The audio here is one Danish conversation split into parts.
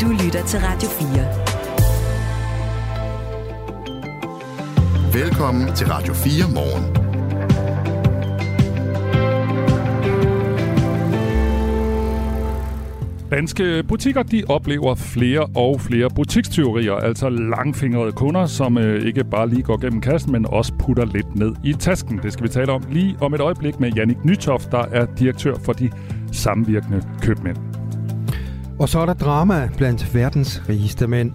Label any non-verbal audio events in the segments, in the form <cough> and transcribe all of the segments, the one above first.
Du lytter til Radio 4. Velkommen til Radio 4 morgen. Danske butikker de oplever flere og flere butikstyverier, altså langfingrede kunder, som øh, ikke bare lige går gennem kassen, men også putter lidt ned i tasken. Det skal vi tale om lige om et øjeblik med Jannik Nytoft, der er direktør for de samvirkende købmænd. Og så er der drama blandt verdens rigeste mænd.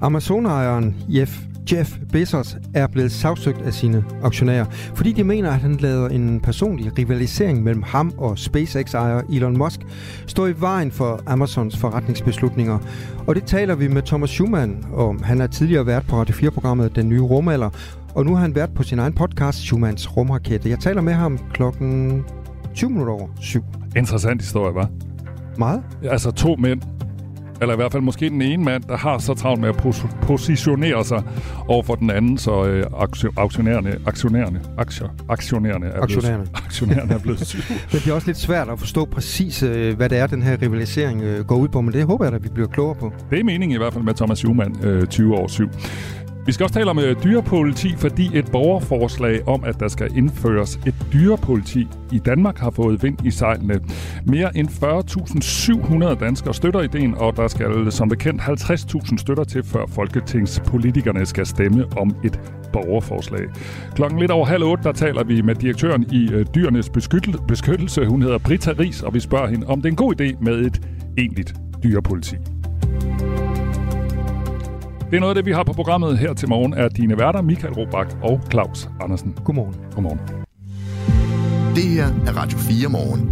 Amazon-ejeren Jeff Jeff Bezos er blevet sagsøgt af sine aktionærer, fordi de mener, at han lader en personlig rivalisering mellem ham og SpaceX-ejer Elon Musk stå i vejen for Amazons forretningsbeslutninger. Og det taler vi med Thomas Schumann om. Han er tidligere vært på Radio 4-programmet Den Nye Rumalder, og nu har han været på sin egen podcast, Schumanns Rumrakette. Jeg taler med ham klokken 20 minutter over syv. Interessant historie, var. Meget? Altså to mænd, eller i hvert fald måske den ene mand, der har så travlt med at pos- positionere sig over for den anden, så øh, aktionærerne, aktionærerne, aktier, aktionærerne er aktionærerne. blevet, <laughs> aktionærerne er blevet syge. <laughs> men det er også lidt svært at forstå præcis, øh, hvad det er, den her rivalisering øh, går ud på, men det håber jeg, at vi bliver klogere på. Det er meningen i hvert fald med Thomas Schumann, øh, 20 år syv. Vi skal også tale om uh, dyrepoliti, fordi et borgerforslag om, at der skal indføres et dyrepoliti i Danmark, har fået vind i sejlene. Mere end 40.700 danskere støtter ideen, og der skal som bekendt 50.000 støtter til, før folketingspolitikerne skal stemme om et borgerforslag. Klokken lidt over halv otte, der taler vi med direktøren i øh, Dyrenes Beskyttelse. Hun hedder Brita Ries, og vi spørger hende, om det er en god idé med et egentligt dyrepoliti. Det er noget af det, vi har på programmet her til morgen, er dine værter Michael Robach og Claus Andersen. Godmorgen. Godmorgen. Det her er Radio 4 morgen.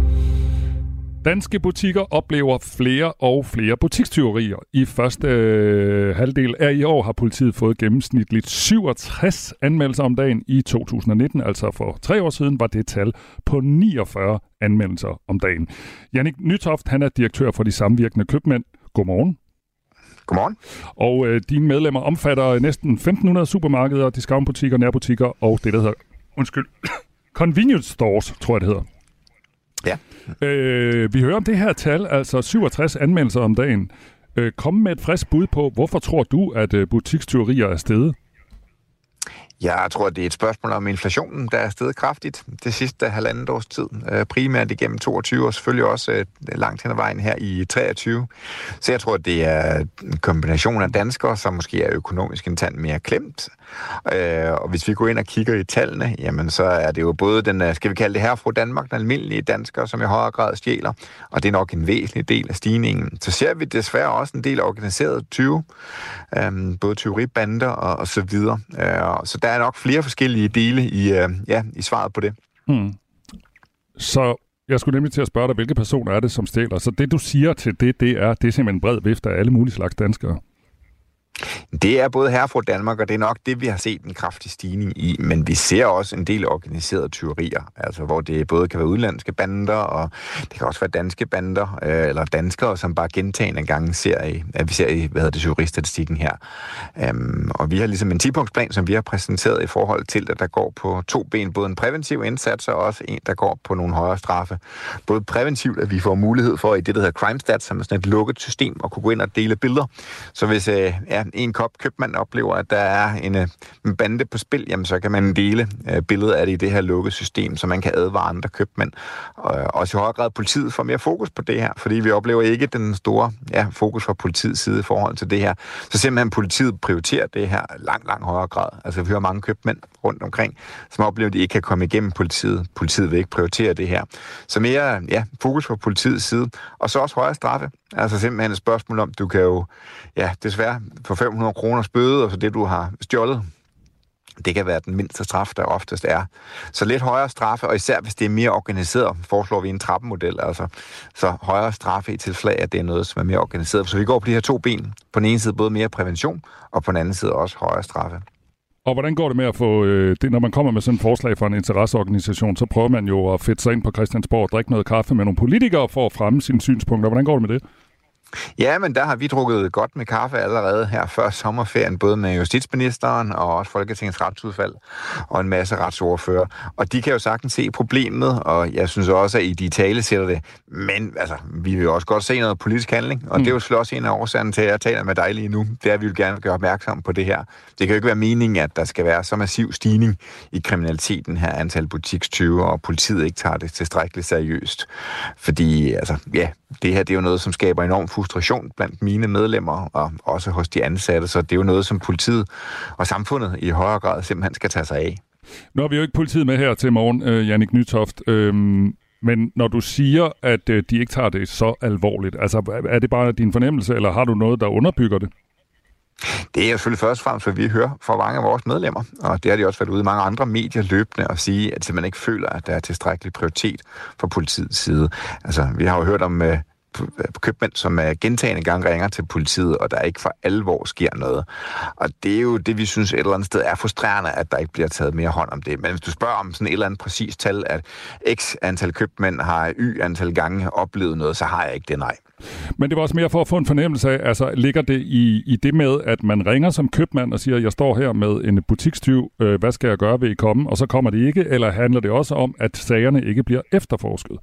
Danske butikker oplever flere og flere butikstyverier. I første øh, halvdel af i år har politiet fået gennemsnitligt 67 anmeldelser om dagen. I 2019, altså for tre år siden, var det tal på 49 anmeldelser om dagen. Jannik Nytoft, han er direktør for de samvirkende købmænd. Godmorgen. Godmorgen. Og øh, dine medlemmer omfatter næsten 1.500 supermarkeder, discountbutikker, nærbutikker og det, der hedder, undskyld, <coughs> convenience stores, tror jeg, det hedder. Ja. Øh, vi hører om det her tal, altså 67 anmeldelser om dagen. Øh, kom med et frisk bud på, hvorfor tror du, at øh, butikstyverier er steget? Jeg tror, det er et spørgsmål om inflationen, der er steget kraftigt det sidste halvandet års tid. Øh, primært igennem 22 og selvfølgelig også øh, langt hen ad vejen her i 23. Så jeg tror, det er en kombination af danskere, som måske er økonomisk en tand mere klemt. Øh, og hvis vi går ind og kigger i tallene, jamen så er det jo både den, skal vi kalde det her fra Danmark, den almindelige dansker, som i højere grad stjæler, og det er nok en væsentlig del af stigningen. Så ser vi desværre også en del organiseret 20, både tyveribander og så videre. Så der er nok flere forskellige dele i, øh, ja, i svaret på det. Hmm. Så jeg skulle nemlig til at spørge dig, hvilke personer er det, som stjæler? Så det, du siger til det, det er, det er simpelthen en bred vifte af alle mulige slags danskere. Det er både her fra Danmark, og det er nok det, vi har set en kraftig stigning i, men vi ser også en del organiserede tyverier, altså hvor det både kan være udenlandske bander, og det kan også være danske bander, øh, eller danskere, som bare gentagende gange ser i, at vi ser i, hvad hedder det, tyveristatistikken her. Øhm, og vi har ligesom en 10-punktsplan, som vi har præsenteret i forhold til, at der går på to ben, både en præventiv indsats, og også en, der går på nogle højere straffe. Både præventivt, at vi får mulighed for i det, der hedder Crime Stats, som er sådan et lukket system, at kunne gå ind og dele billeder. Så hvis øh, ja, en kop købmand oplever, at der er en, en bande på spil, jamen så kan man dele øh, billedet af det i det her lukkede system, så man kan advare andre købmænd. Og også i højere grad politiet får mere fokus på det her, fordi vi oplever ikke den store ja, fokus fra politiets side i forhold til det her. Så simpelthen politiet prioriterer det her langt, langt højere grad. Altså vi hører mange købmænd rundt omkring, som oplever, at de ikke kan komme igennem politiet. Politiet vil ikke prioritere det her. Så mere ja, fokus fra politiets side, og så også højere straffe. Altså simpelthen et spørgsmål om, du kan jo ja, desværre få 500 kroner bøde, og så det, du har stjålet, det kan være den mindste straf, der oftest er. Så lidt højere straffe, og især hvis det er mere organiseret, foreslår vi en trappemodel, altså så højere straffe i tilfælde at det er noget, som er mere organiseret. Så vi går på de her to ben. På den ene side både mere prævention, og på den anden side også højere straffe. Og hvordan går det med at få øh, det, når man kommer med sådan et forslag fra en interesseorganisation, så prøver man jo at fedte sig ind på Christiansborg og drikke noget kaffe med nogle politikere for at fremme sine synspunkter. Hvordan går det med det? Ja, men der har vi drukket godt med kaffe allerede her før sommerferien, både med justitsministeren og også Folketingets retsudvalg og en masse retsordfører. Og de kan jo sagtens se problemet, og jeg synes også, at I de tale sætter det. Men altså, vi vil jo også godt se noget politisk handling, og mm. det er jo selvfølgelig også en af årsagerne til, at jeg taler med dig lige nu. Det er, at vi vil gerne gøre opmærksom på det her. Det kan jo ikke være meningen, at der skal være så massiv stigning i kriminaliteten her, antal butikstyve, og politiet ikke tager det tilstrækkeligt seriøst. Fordi, altså, ja, det her det er jo noget, som skaber enorm frustration blandt mine medlemmer, og også hos de ansatte, så det er jo noget, som politiet og samfundet i højere grad simpelthen skal tage sig af. Nu har vi jo ikke politiet med her til morgen, øh, Jannik Nytoft. Øhm, men når du siger, at øh, de ikke tager det så alvorligt, altså er det bare din fornemmelse, eller har du noget, der underbygger det? Det er jo selvfølgelig først og fremmest, hvad vi hører fra mange af vores medlemmer, og det har de også været ude i mange andre medier løbende og sige, at man ikke føler, at der er tilstrækkelig prioritet fra politiets side. Altså, vi har jo hørt om uh, Øh, købmænd, som er gentagende gang ringer til politiet, og der ikke for alvor sker noget. Og det er jo det, vi synes et eller andet sted er frustrerende, at der ikke bliver taget mere hånd om det. Men hvis du spørger om sådan et eller andet præcist tal, at x antal købmænd har y antal gange oplevet noget, så har jeg ikke det nej. Men det var også mere for at få en fornemmelse af, altså ligger det i, i det med, at man ringer som købmand og siger, jeg står her med en butikstyv, øh, hvad skal jeg gøre, ved I komme? Og så kommer det ikke, eller handler det også om, at sagerne ikke bliver efterforsket?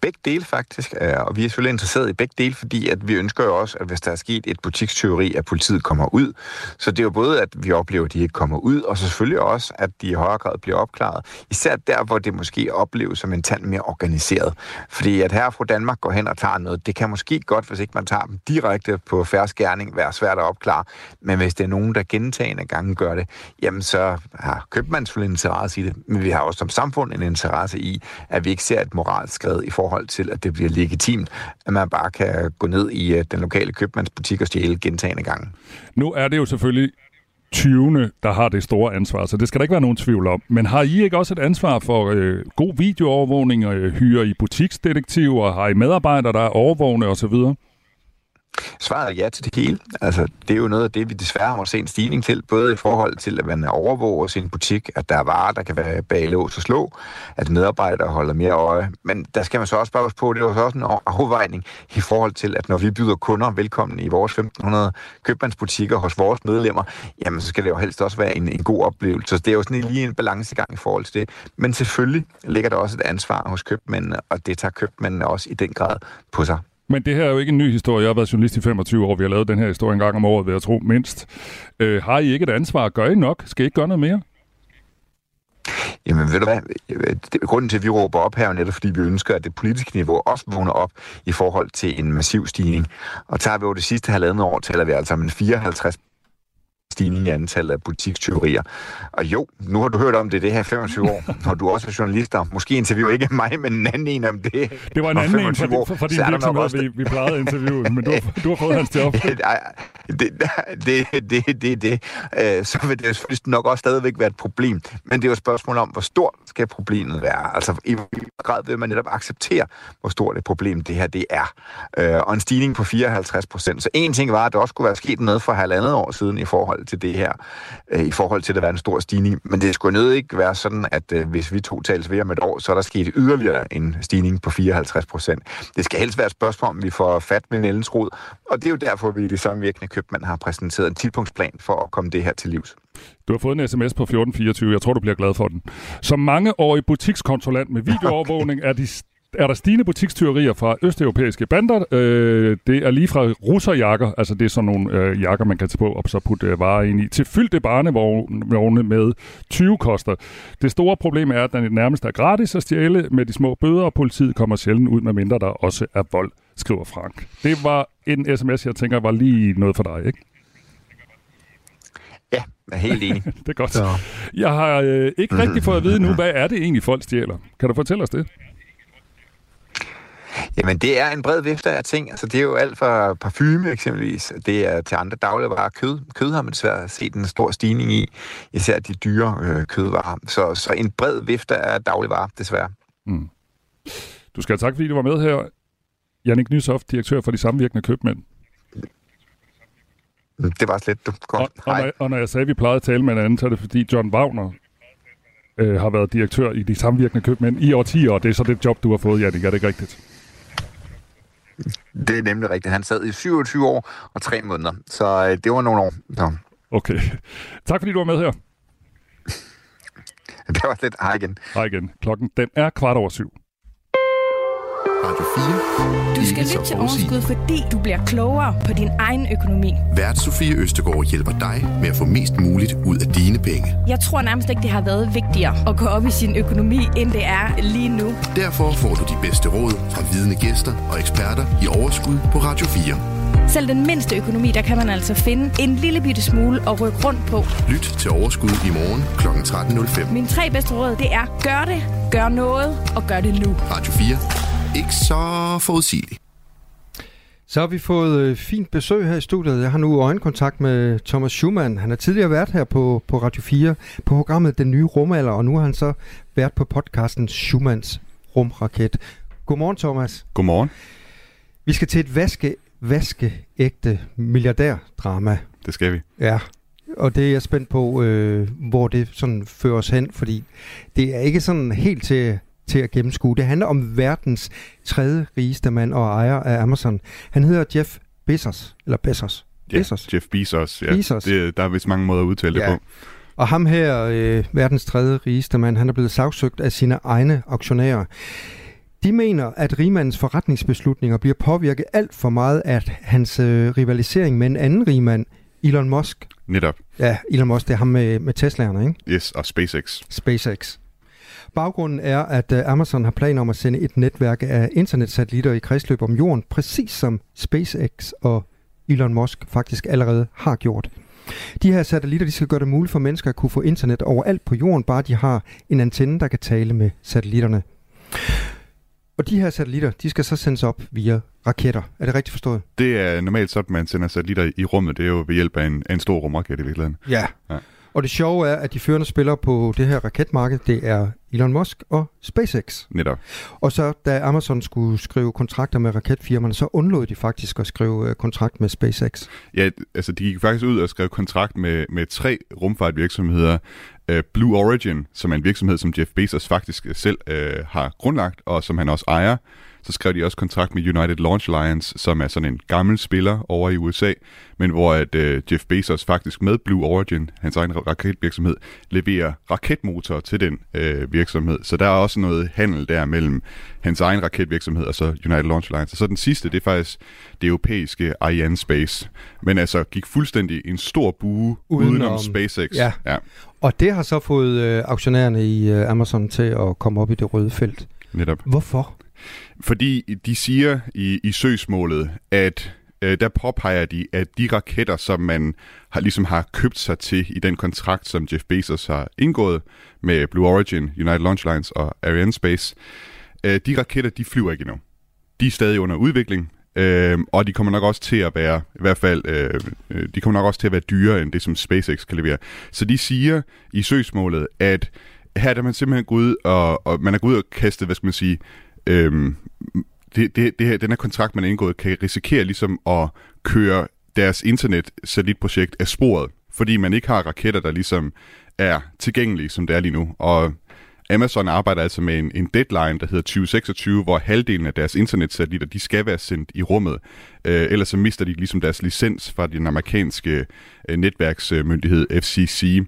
Begge dele faktisk, og vi er selvfølgelig interesseret i begge dele, fordi at vi ønsker jo også, at hvis der er sket et butikstyveri, at politiet kommer ud. Så det er jo både, at vi oplever, at de ikke kommer ud, og så selvfølgelig også, at de i højere grad bliver opklaret. Især der, hvor det måske opleves som en tand mere organiseret. Fordi at her fra Danmark går hen og tager noget, det kan måske godt, hvis ikke man tager dem direkte på færre skærning, være svært at opklare. Men hvis det er nogen, der gentagende gange gør det, jamen så har købmanden selvfølgelig en interesse i det. Men vi har også som samfund en interesse i, at vi ikke ser et moralsk skred i forhold til, at det bliver legitimt, at man bare kan gå ned i øh, den lokale købmandsbutik og stjæle gentagende gange. Nu er det jo selvfølgelig 20. der har det store ansvar, så det skal der ikke være nogen tvivl om. Men har I ikke også et ansvar for øh, god videoovervågning og øh, hyre i butiksdetektiver? Har I medarbejdere, der er overvågne osv.? Svaret er ja til det hele. Altså, det er jo noget af det, vi desværre må se en stigning til, både i forhold til, at man overvåger sin butik, at der er varer, der kan være bag lås og slå, at medarbejdere holder mere øje. Men der skal man så også bare på, det er også en afvejning i forhold til, at når vi byder kunder velkommen i vores 1500 købmandsbutikker hos vores medlemmer, jamen så skal det jo helst også være en, en god oplevelse. Så det er jo sådan lige en balancegang i forhold til det. Men selvfølgelig ligger der også et ansvar hos købmændene, og det tager købmændene også i den grad på sig. Men det her er jo ikke en ny historie. Jeg har været journalist i 25 år. Vi har lavet den her historie en gang om året, ved jeg tro, mindst. Øh, har I ikke et ansvar? Gør I nok? Skal I ikke gøre noget mere? Jamen ved du hvad, det, grunden til, at vi råber op her er netop, fordi vi ønsker, at det politiske niveau også vågner op i forhold til en massiv stigning. Og tager vi over det sidste halvandet år, taler vi altså om en 54 stigning i antallet af butikstyverier. Og jo, nu har du hørt om det det her 25 år, <laughs> når du også er journalister. Måske interviewer ikke mig, men en anden en om det. Det var en anden en for, år, for din virksomhed, også... vi, vi plejede at interviewe, men du, du har fået hans job. <laughs> det, det, det, det, det. Øh, så vil det selvfølgelig nok også stadigvæk være et problem. Men det er jo et spørgsmål om, hvor stort skal problemet være? Altså, i grad vil man netop acceptere, hvor stort et problem det her det er. Øh, og en stigning på 54 procent. Så en ting var, at der også skulle være sket noget for halvandet år siden i forhold til det her, øh, i forhold til, at der var en stor stigning. Men det skulle nødt ikke være sådan, at øh, hvis vi tog tals ved om et år, så er der sket yderligere en stigning på 54 procent. Det skal helst være et spørgsmål, om vi får fat med Nellens rod, og det er jo derfor, vi i det samvirkende købmand har præsenteret en tidspunktsplan for at komme det her til livs. Du har fået en sms på 1424. Jeg tror, du bliver glad for den. Som mangeårig butikskontrollant med <laughs> videoovervågning okay. er de er der stigende butikstyverier fra østeuropæiske bander. Øh, det er lige fra russerjakker, altså det er sådan nogle øh, jakker, man kan tage på og så putte øh, varer ind i, til fyldte barnevogne med 20 koster. Det store problem er, at den nærmest er gratis at stjæle med de små bøder, og politiet kommer sjældent ud, med mindre der også er vold, skriver Frank. Det var en sms, jeg tænker var lige noget for dig, ikke? Ja, jeg er helt enig. <laughs> det er godt. Ja. Jeg har øh, ikke rigtig fået at vide nu, hvad er det egentlig, folk stjæler? Kan du fortælle os det? Jamen, det er en bred vifte af ting. Altså, det er jo alt fra parfume eksempelvis. Det er til andre dagligvarer. Kød, kød har man desværre set en stor stigning i. Især de dyre øh, kødvarer. Så, så en bred vifte af dagligvarer, desværre. Mm. Du skal have tak, fordi du var med her. Jannik Nysoft, direktør for de samvirkende købmænd. Det var slet du. Godt. Og, og, når, og når jeg sagde, at vi plejede at tale med en anden, så er det fordi John Wagner øh, har været direktør i de samvirkende købmænd i årtier, og det er så det job, du har fået, Jannik. Er det ikke rigtigt? Det er nemlig rigtigt. Han sad i 27 år og 3 måneder, så øh, det var nogle år. Så. Okay. Tak fordi du var med her. <laughs> Det var lidt hej igen. Hej igen. Klokken den er kvart over syv. Radio 4. Du skal lytte til Overskud, fordi du bliver klogere på din egen økonomi. Vært Sofie Østegård hjælper dig med at få mest muligt ud af dine penge. Jeg tror nærmest ikke, det har været vigtigere at gå op i sin økonomi, end det er lige nu. Derfor får du de bedste råd fra vidende gæster og eksperter i Overskud på Radio 4. Selv den mindste økonomi, der kan man altså finde en lille bitte smule at rykke rundt på. Lyt til Overskud i morgen kl. 13.05. Mine tre bedste råd, det er gør det, gør noget og gør det nu. Radio 4. Ikke så forudsigeligt. Så har vi fået øh, fint besøg her i studiet. Jeg har nu øjenkontakt med Thomas Schumann. Han har tidligere været her på, på Radio 4 på programmet Den Nye Rumalder, og nu har han så været på podcasten Schumanns Rumraket. Godmorgen, Thomas. Godmorgen. Vi skal til et vaske, vaskeægte milliardærdrama. Det skal vi. Ja, og det er jeg spændt på, øh, hvor det sådan fører os hen, fordi det er ikke sådan helt til, til at gennemskue. Det handler om verdens tredje rigeste mand og ejer af Amazon. Han hedder Jeff Bezos, eller Bezos. Ja, Bezos. Jeff Bezos. Ja. Bezos. Det, der er vist mange måder at udtale Ja. det på. Og ham her, øh, verdens tredje rigeste mand, han er blevet sagsøgt af sine egne aktionærer. De mener, at rigmandens forretningsbeslutninger bliver påvirket alt for meget af hans øh, rivalisering med en anden rigmand, Elon Musk. Netop. Ja, Elon Musk, det er ham med, med Teslaerne, ikke? Yes, og SpaceX. SpaceX. Baggrunden er, at øh, Amazon har planer om at sende et netværk af internetsatellitter i kredsløb om jorden, præcis som SpaceX og Elon Musk faktisk allerede har gjort. De her satellitter de skal gøre det muligt for mennesker at kunne få internet overalt på jorden, bare de har en antenne, der kan tale med satellitterne. Og de her satellitter, de skal så sendes op via raketter. Er det rigtigt forstået? Det er normalt sådan, man sender satellitter i rummet. Det er jo ved hjælp af en, en stor rumraket i virkeligheden. Ja. Ja. Og det sjove er, at de førende spillere på det her raketmarked, det er Elon Musk og SpaceX. Netop. Og så da Amazon skulle skrive kontrakter med raketfirmaerne, så undlod de faktisk at skrive øh, kontrakt med SpaceX. Ja, altså de gik faktisk ud og skrev kontrakt med, med tre rumfartvirksomheder. Uh, Blue Origin, som er en virksomhed, som Jeff Bezos faktisk selv uh, har grundlagt, og som han også ejer. Så skrev de også kontrakt med United Launch Alliance, som er sådan en gammel spiller over i USA, men hvor at uh, Jeff Bezos faktisk med Blue Origin, hans egen raketvirksomhed, leverer raketmotorer til den uh, virksomhed. Så der er også noget handel der mellem hans egen raketvirksomhed og så United Launch Alliance. Og så den sidste, det er faktisk det europæiske Ariane Space. Men altså gik fuldstændig en stor bue Udenom- udenom, SpaceX. Ja. ja Og det har så fået øh, aktionærerne i øh, Amazon til at komme op i det røde felt. netop. Hvorfor? Fordi de siger i, i søgsmålet, at øh, der påpeger de, at de raketter, som man har, ligesom har købt sig til i den kontrakt, som Jeff Bezos har indgået med Blue Origin, United Launch Lines og Ariane Space, øh, de raketter, de flyver ikke endnu. De er stadig under udvikling, øh, og de kommer nok også til at være, i hvert fald, øh, øh de kommer nok også til at være dyrere end det, som SpaceX kan levere. Så de siger i søgsmålet, at her er man simpelthen gået ud og, og man er gået ud og kastet, hvad skal man sige, øhm, det, det, det her, den her kontrakt, man har indgået, kan risikere ligesom at køre deres internet-satellitprojekt af sporet, fordi man ikke har raketter, der ligesom er tilgængelige, som det er lige nu. Og Amazon arbejder altså med en, en deadline, der hedder 2026, hvor halvdelen af deres internetsatellitter, de skal være sendt i rummet. Øh, ellers så mister de ligesom deres licens fra den amerikanske øh, netværksmyndighed FCC.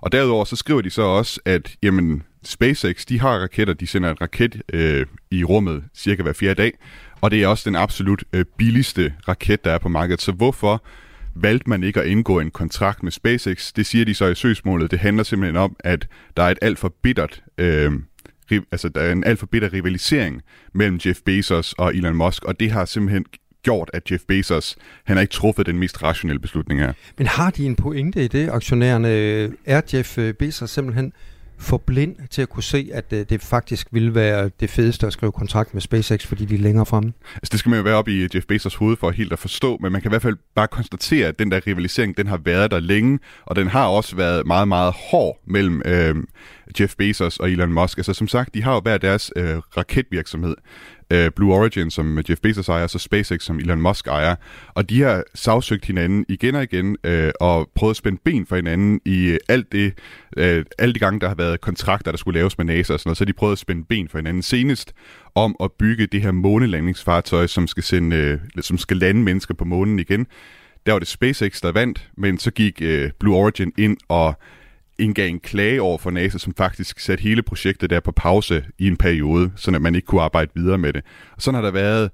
Og derudover så skriver de så også, at jamen, SpaceX, de har raketter, de sender en raket øh, i rummet cirka hver fjerde dag, og det er også den absolut øh, billigste raket, der er på markedet. Så hvorfor valgte man ikke at indgå en kontrakt med SpaceX? Det siger de så i søgsmålet. Det handler simpelthen om, at der er et alt for bittert... Øh, altså, der er en alt for bitter rivalisering mellem Jeff Bezos og Elon Musk, og det har simpelthen gjort, at Jeff Bezos, han har ikke truffet den mest rationelle beslutning her. Men har de en pointe i det, aktionærerne? Er Jeff øh, Bezos simpelthen for blind til at kunne se, at øh, det faktisk ville være det fedeste at skrive kontrakt med SpaceX, fordi de er længere fremme? Altså, det skal man jo være op i Jeff Bezos hoved for helt at forstå, men man kan i hvert fald bare konstatere, at den der rivalisering, den har været der længe, og den har også været meget, meget hård mellem øh, Jeff Bezos og Elon Musk. Altså som sagt, de har jo hver deres øh, raketvirksomhed, øh, Blue Origin, som Jeff Bezos ejer, og så SpaceX, som Elon Musk ejer. Og de har sagsøgt hinanden igen og igen, øh, og prøvet at spænde ben for hinanden i øh, alt det, øh, alle de gange, der har været kontrakter, der skulle laves med NASA og sådan noget, så de prøvet at spænde ben for hinanden senest om at bygge det her månelandingsfartøj, som skal, sende, øh, som skal lande mennesker på månen igen. Der var det SpaceX, der vandt, men så gik øh, Blue Origin ind og indgav en klage over for NASA, som faktisk satte hele projektet der på pause i en periode, så at man ikke kunne arbejde videre med det. Og sådan har der været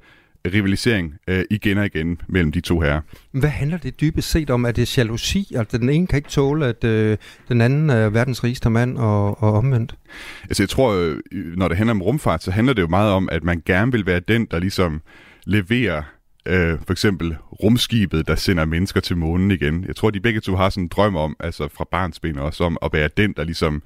rivalisering øh, igen og igen mellem de to her. Hvad handler det dybest set om? Er det jalousi? Altså den ene kan ikke tåle, at øh, den anden er verdens rigeste mand og, og omvendt? Altså jeg tror, øh, når det handler om rumfart, så handler det jo meget om, at man gerne vil være den, der ligesom leverer øh, for eksempel rumskibet, der sender mennesker til månen igen. Jeg tror, de begge to har sådan en drøm om, altså fra barnsben også, om at være den, der ligesom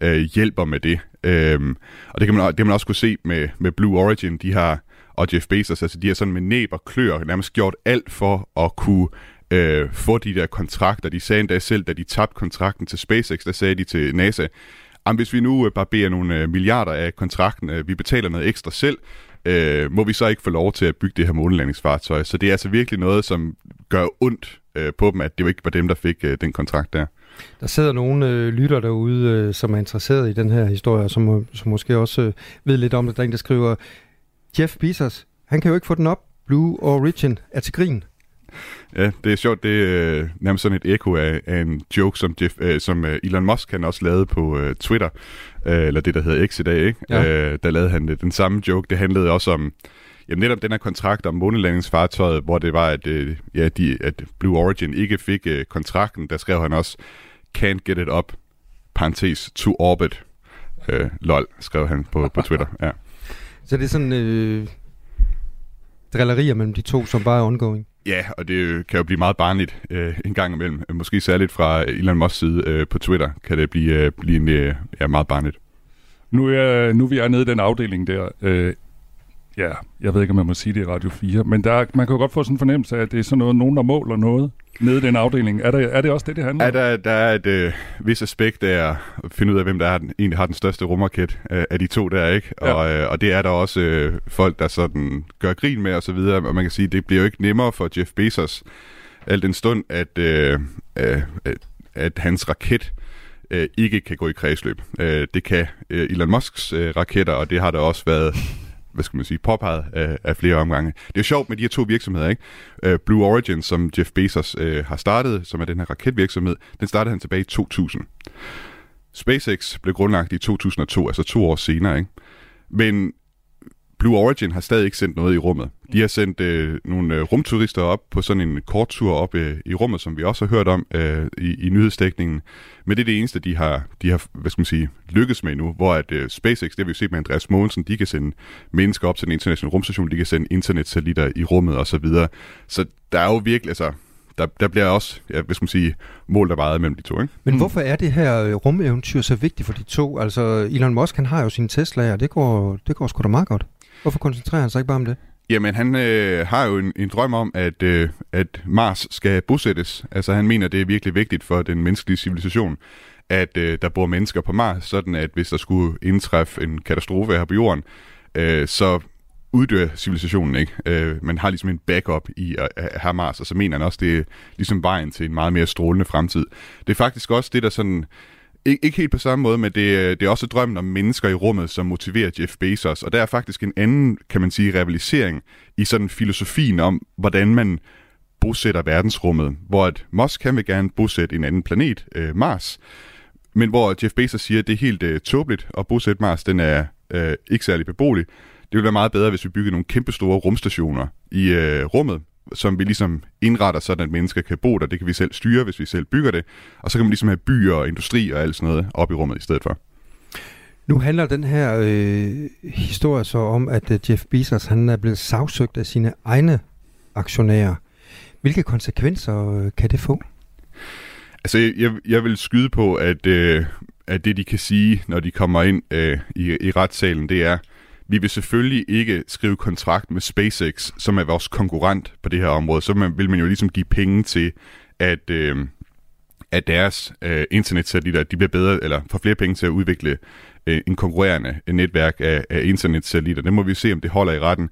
øh, hjælper med det. Øh, og det kan, man, det kan man også kunne se med, med Blue Origin. De har, og Jeff Bezos, altså de har sådan med næb og klør nærmest gjort alt for at kunne øh, få de der kontrakter. De sagde endda selv, da de tabte kontrakten til SpaceX, der sagde de til NASA, Jamen, hvis vi nu øh, nogle øh, milliarder af kontrakten, øh, vi betaler noget ekstra selv, øh, må vi så ikke få lov til at bygge det her månelandingsfartøj. Så det er altså virkelig noget, som gør ondt øh, på dem, at det jo ikke var dem, der fik øh, den kontrakt der. Der sidder nogle øh, lytter derude, øh, som er interesseret i den her historie, som, som måske også øh, ved lidt om det. Der er en, der skriver, Jeff Bezos, han kan jo ikke få den op. Blue Origin er til grin. Ja, det er sjovt. Det er øh, nærmest sådan et ekko af, af en joke, som, Jeff, øh, som øh, Elon Musk han også lavede på øh, Twitter, øh, eller det, der hedder X i dag, ikke? Ja. Øh, der lavede han det. den samme joke. Det handlede også om jamen, netop den her kontrakt om månelandingsfartøjet, hvor det var, at, øh, ja, de, at Blue Origin ikke fik øh, kontrakten. Der skrev han også, can't get it up, parentes, to orbit. Øh, lol, skrev han på, på Twitter. Ja. <laughs> Så det er sådan øh, drillerier mellem de to, som bare er ongoing? Ja, og det kan jo blive meget barnligt øh, en gang imellem. Måske særligt fra Elon Musk's side øh, på Twitter kan det blive, øh, blive en, øh, ja, meget barnligt. Nu er, nu er vi er nede i den afdeling der. Øh, ja, jeg ved ikke, om man må sige det i Radio 4, men der, man kan jo godt få sådan en fornemmelse af, at det er sådan noget, nogen, der måler noget nede i den afdeling. Er, der, er det også det, det handler om? Ja, der, der er et øh, vis aspekt af at finde ud af, hvem der er, egentlig har den største rumraket øh, af de to der, ikke? Ja. Og, øh, og det er der også øh, folk, der sådan gør grin med og så videre. Og man kan sige, det bliver jo ikke nemmere for Jeff Bezos, alt den stund, at, øh, øh, at hans raket øh, ikke kan gå i kredsløb. Øh, det kan øh, Elon Musks øh, raketter, og det har der også været hvad skal man sige, påpeget af, af flere omgange. Det er sjovt med de her to virksomheder, ikke? Uh, Blue Origin, som Jeff Bezos øh, har startet, som er den her raketvirksomhed, den startede han tilbage i 2000. SpaceX blev grundlagt i 2002, altså to år senere, ikke? Men Blue Origin har stadig ikke sendt noget i rummet. De har sendt øh, nogle øh, rumturister op på sådan en kort tur op øh, i rummet, som vi også har hørt om øh, i, i nyhedsdækningen. Men det er det eneste, de har, de har hvad skal man sige, lykkes med nu, hvor at øh, SpaceX, det har vi jo set med Andreas Mogensen, de kan sende mennesker op til den internationale rumstation, de kan sende internetsatellitter i rummet osv. Så, videre. så der er jo virkelig, altså, der, der bliver også, ja, hvad skal man sige, mål og vejet mellem de to. Ikke? Men mm. hvorfor er det her øh, rumeventyr så vigtigt for de to? Altså, Elon Musk, han har jo sine Tesla'er, og det går, det går sgu da meget godt. Hvorfor koncentrerer han sig ikke bare om det? Jamen, han øh, har jo en, en drøm om, at, øh, at Mars skal bosættes. Altså, han mener, det er virkelig vigtigt for den menneskelige civilisation, at øh, der bor mennesker på Mars, sådan at hvis der skulle indtræffe en katastrofe her på jorden, øh, så uddør civilisationen ikke. Øh, man har ligesom en backup i at, at have Mars, og så mener han også, det er ligesom vejen til en meget mere strålende fremtid. Det er faktisk også det, der sådan Ik- ikke helt på samme måde, men det, øh, det er også drømmen om mennesker i rummet, som motiverer Jeff Bezos. Og der er faktisk en anden, kan man sige, rivalisering i sådan filosofien om, hvordan man bosætter verdensrummet. Hvor at Musk kan vil gerne bosætte en anden planet, øh, Mars. Men hvor Jeff Bezos siger, at det er helt øh, tåbeligt at bosætte Mars. Den er øh, ikke særlig beboelig. Det ville være meget bedre, hvis vi byggede nogle kæmpe store rumstationer i øh, rummet, som vi ligesom indretter, sådan at mennesker kan bo der. Det kan vi selv styre, hvis vi selv bygger det. Og så kan man ligesom have byer og industri og alt sådan noget op i rummet i stedet for. Nu handler den her øh, historie så om, at uh, Jeff Bezos han er blevet sagsøgt af sine egne aktionærer. Hvilke konsekvenser øh, kan det få? Altså, jeg, jeg vil skyde på, at, øh, at det, de kan sige, når de kommer ind øh, i, i retssalen, det er, vi vil selvfølgelig ikke skrive kontrakt med SpaceX, som er vores konkurrent på det her område. Så man, vil man jo ligesom give penge til, at, øh, at deres øh, internetsatellitter, de bliver bedre, eller får flere penge til at udvikle øh, en konkurrerende netværk af, af internetsatellitter. Det må vi se, om det holder i retten.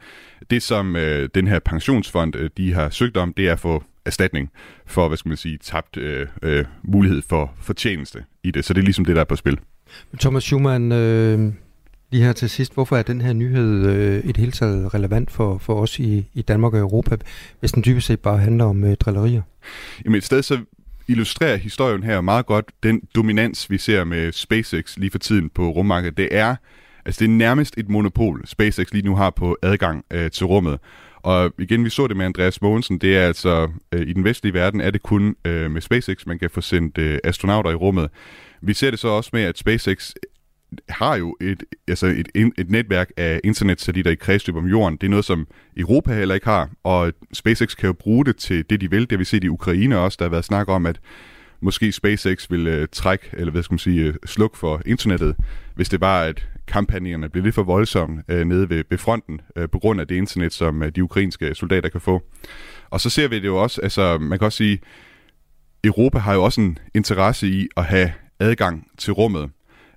Det, som øh, den her pensionsfond, øh, de har søgt om, det er at få erstatning for, hvad skal man sige, tabt øh, øh, mulighed for fortjeneste i det. Så det er ligesom det, der er på spil. Thomas Schumann, øh, lige her til sidst, hvorfor er den her nyhed øh, i det hele taget relevant for, for os i, i Danmark og Europa, hvis den dybest set bare handler om øh, drillerier? Jamen et sted så illustrerer historien her meget godt den dominans, vi ser med SpaceX lige for tiden på rummarkedet. Det er, altså det er nærmest et monopol, SpaceX lige nu har på adgang øh, til rummet. Og igen, vi så det med Andreas Mogensen, det er altså, øh, i den vestlige verden er det kun øh, med SpaceX, man kan få sendt øh, astronauter i rummet. Vi ser det så også med, at SpaceX har jo et, altså et, et netværk af internetsatellitter i kredsløb om jorden. Det er noget, som Europa heller ikke har, og SpaceX kan jo bruge det til det, de vil. Det har vi set i Ukraine også. Der har været snak om, at måske SpaceX vil uh, trække, eller hvad skal man sige, uh, slukke for internettet, hvis det var, at kampagnerne blev lidt for voldsomme uh, nede ved, ved fronten, uh, på grund af det internet, som uh, de ukrainske soldater kan få. Og så ser vi det jo også, altså man kan også sige, Europa har jo også en interesse i at have adgang til rummet.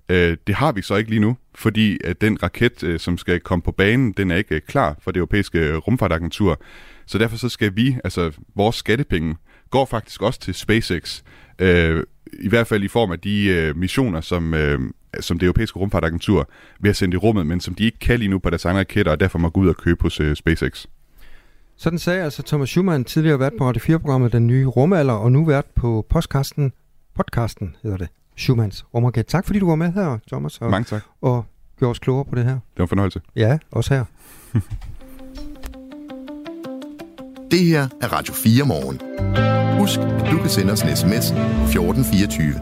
Øh, det har vi så ikke lige nu, fordi at den raket, øh, som skal komme på banen, den er ikke øh, klar for det europæiske øh, rumfartagentur. Så derfor så skal vi, altså vores skattepenge, går faktisk også til SpaceX. Øh, I hvert fald i form af de øh, missioner, som, øh, som det europæiske rumfartagentur vil have sendt i rummet, men som de ikke kan lige nu på deres egne raketter, og derfor må gå ud og købe hos øh, SpaceX. Sådan sagde altså Thomas Schumann, tidligere vært på Radio 4-programmet Den Nye Rumalder, og nu vært på podcasten, podcasten hedder det, Schumanns rumraket. Tak fordi du var med her, Thomas. Og, Mange tak. Og gjorde os klogere på det her. Det var en fornøjelse. Ja, også her. <laughs> det her er Radio 4 morgen. Husk, at du kan sende os en sms på 1424.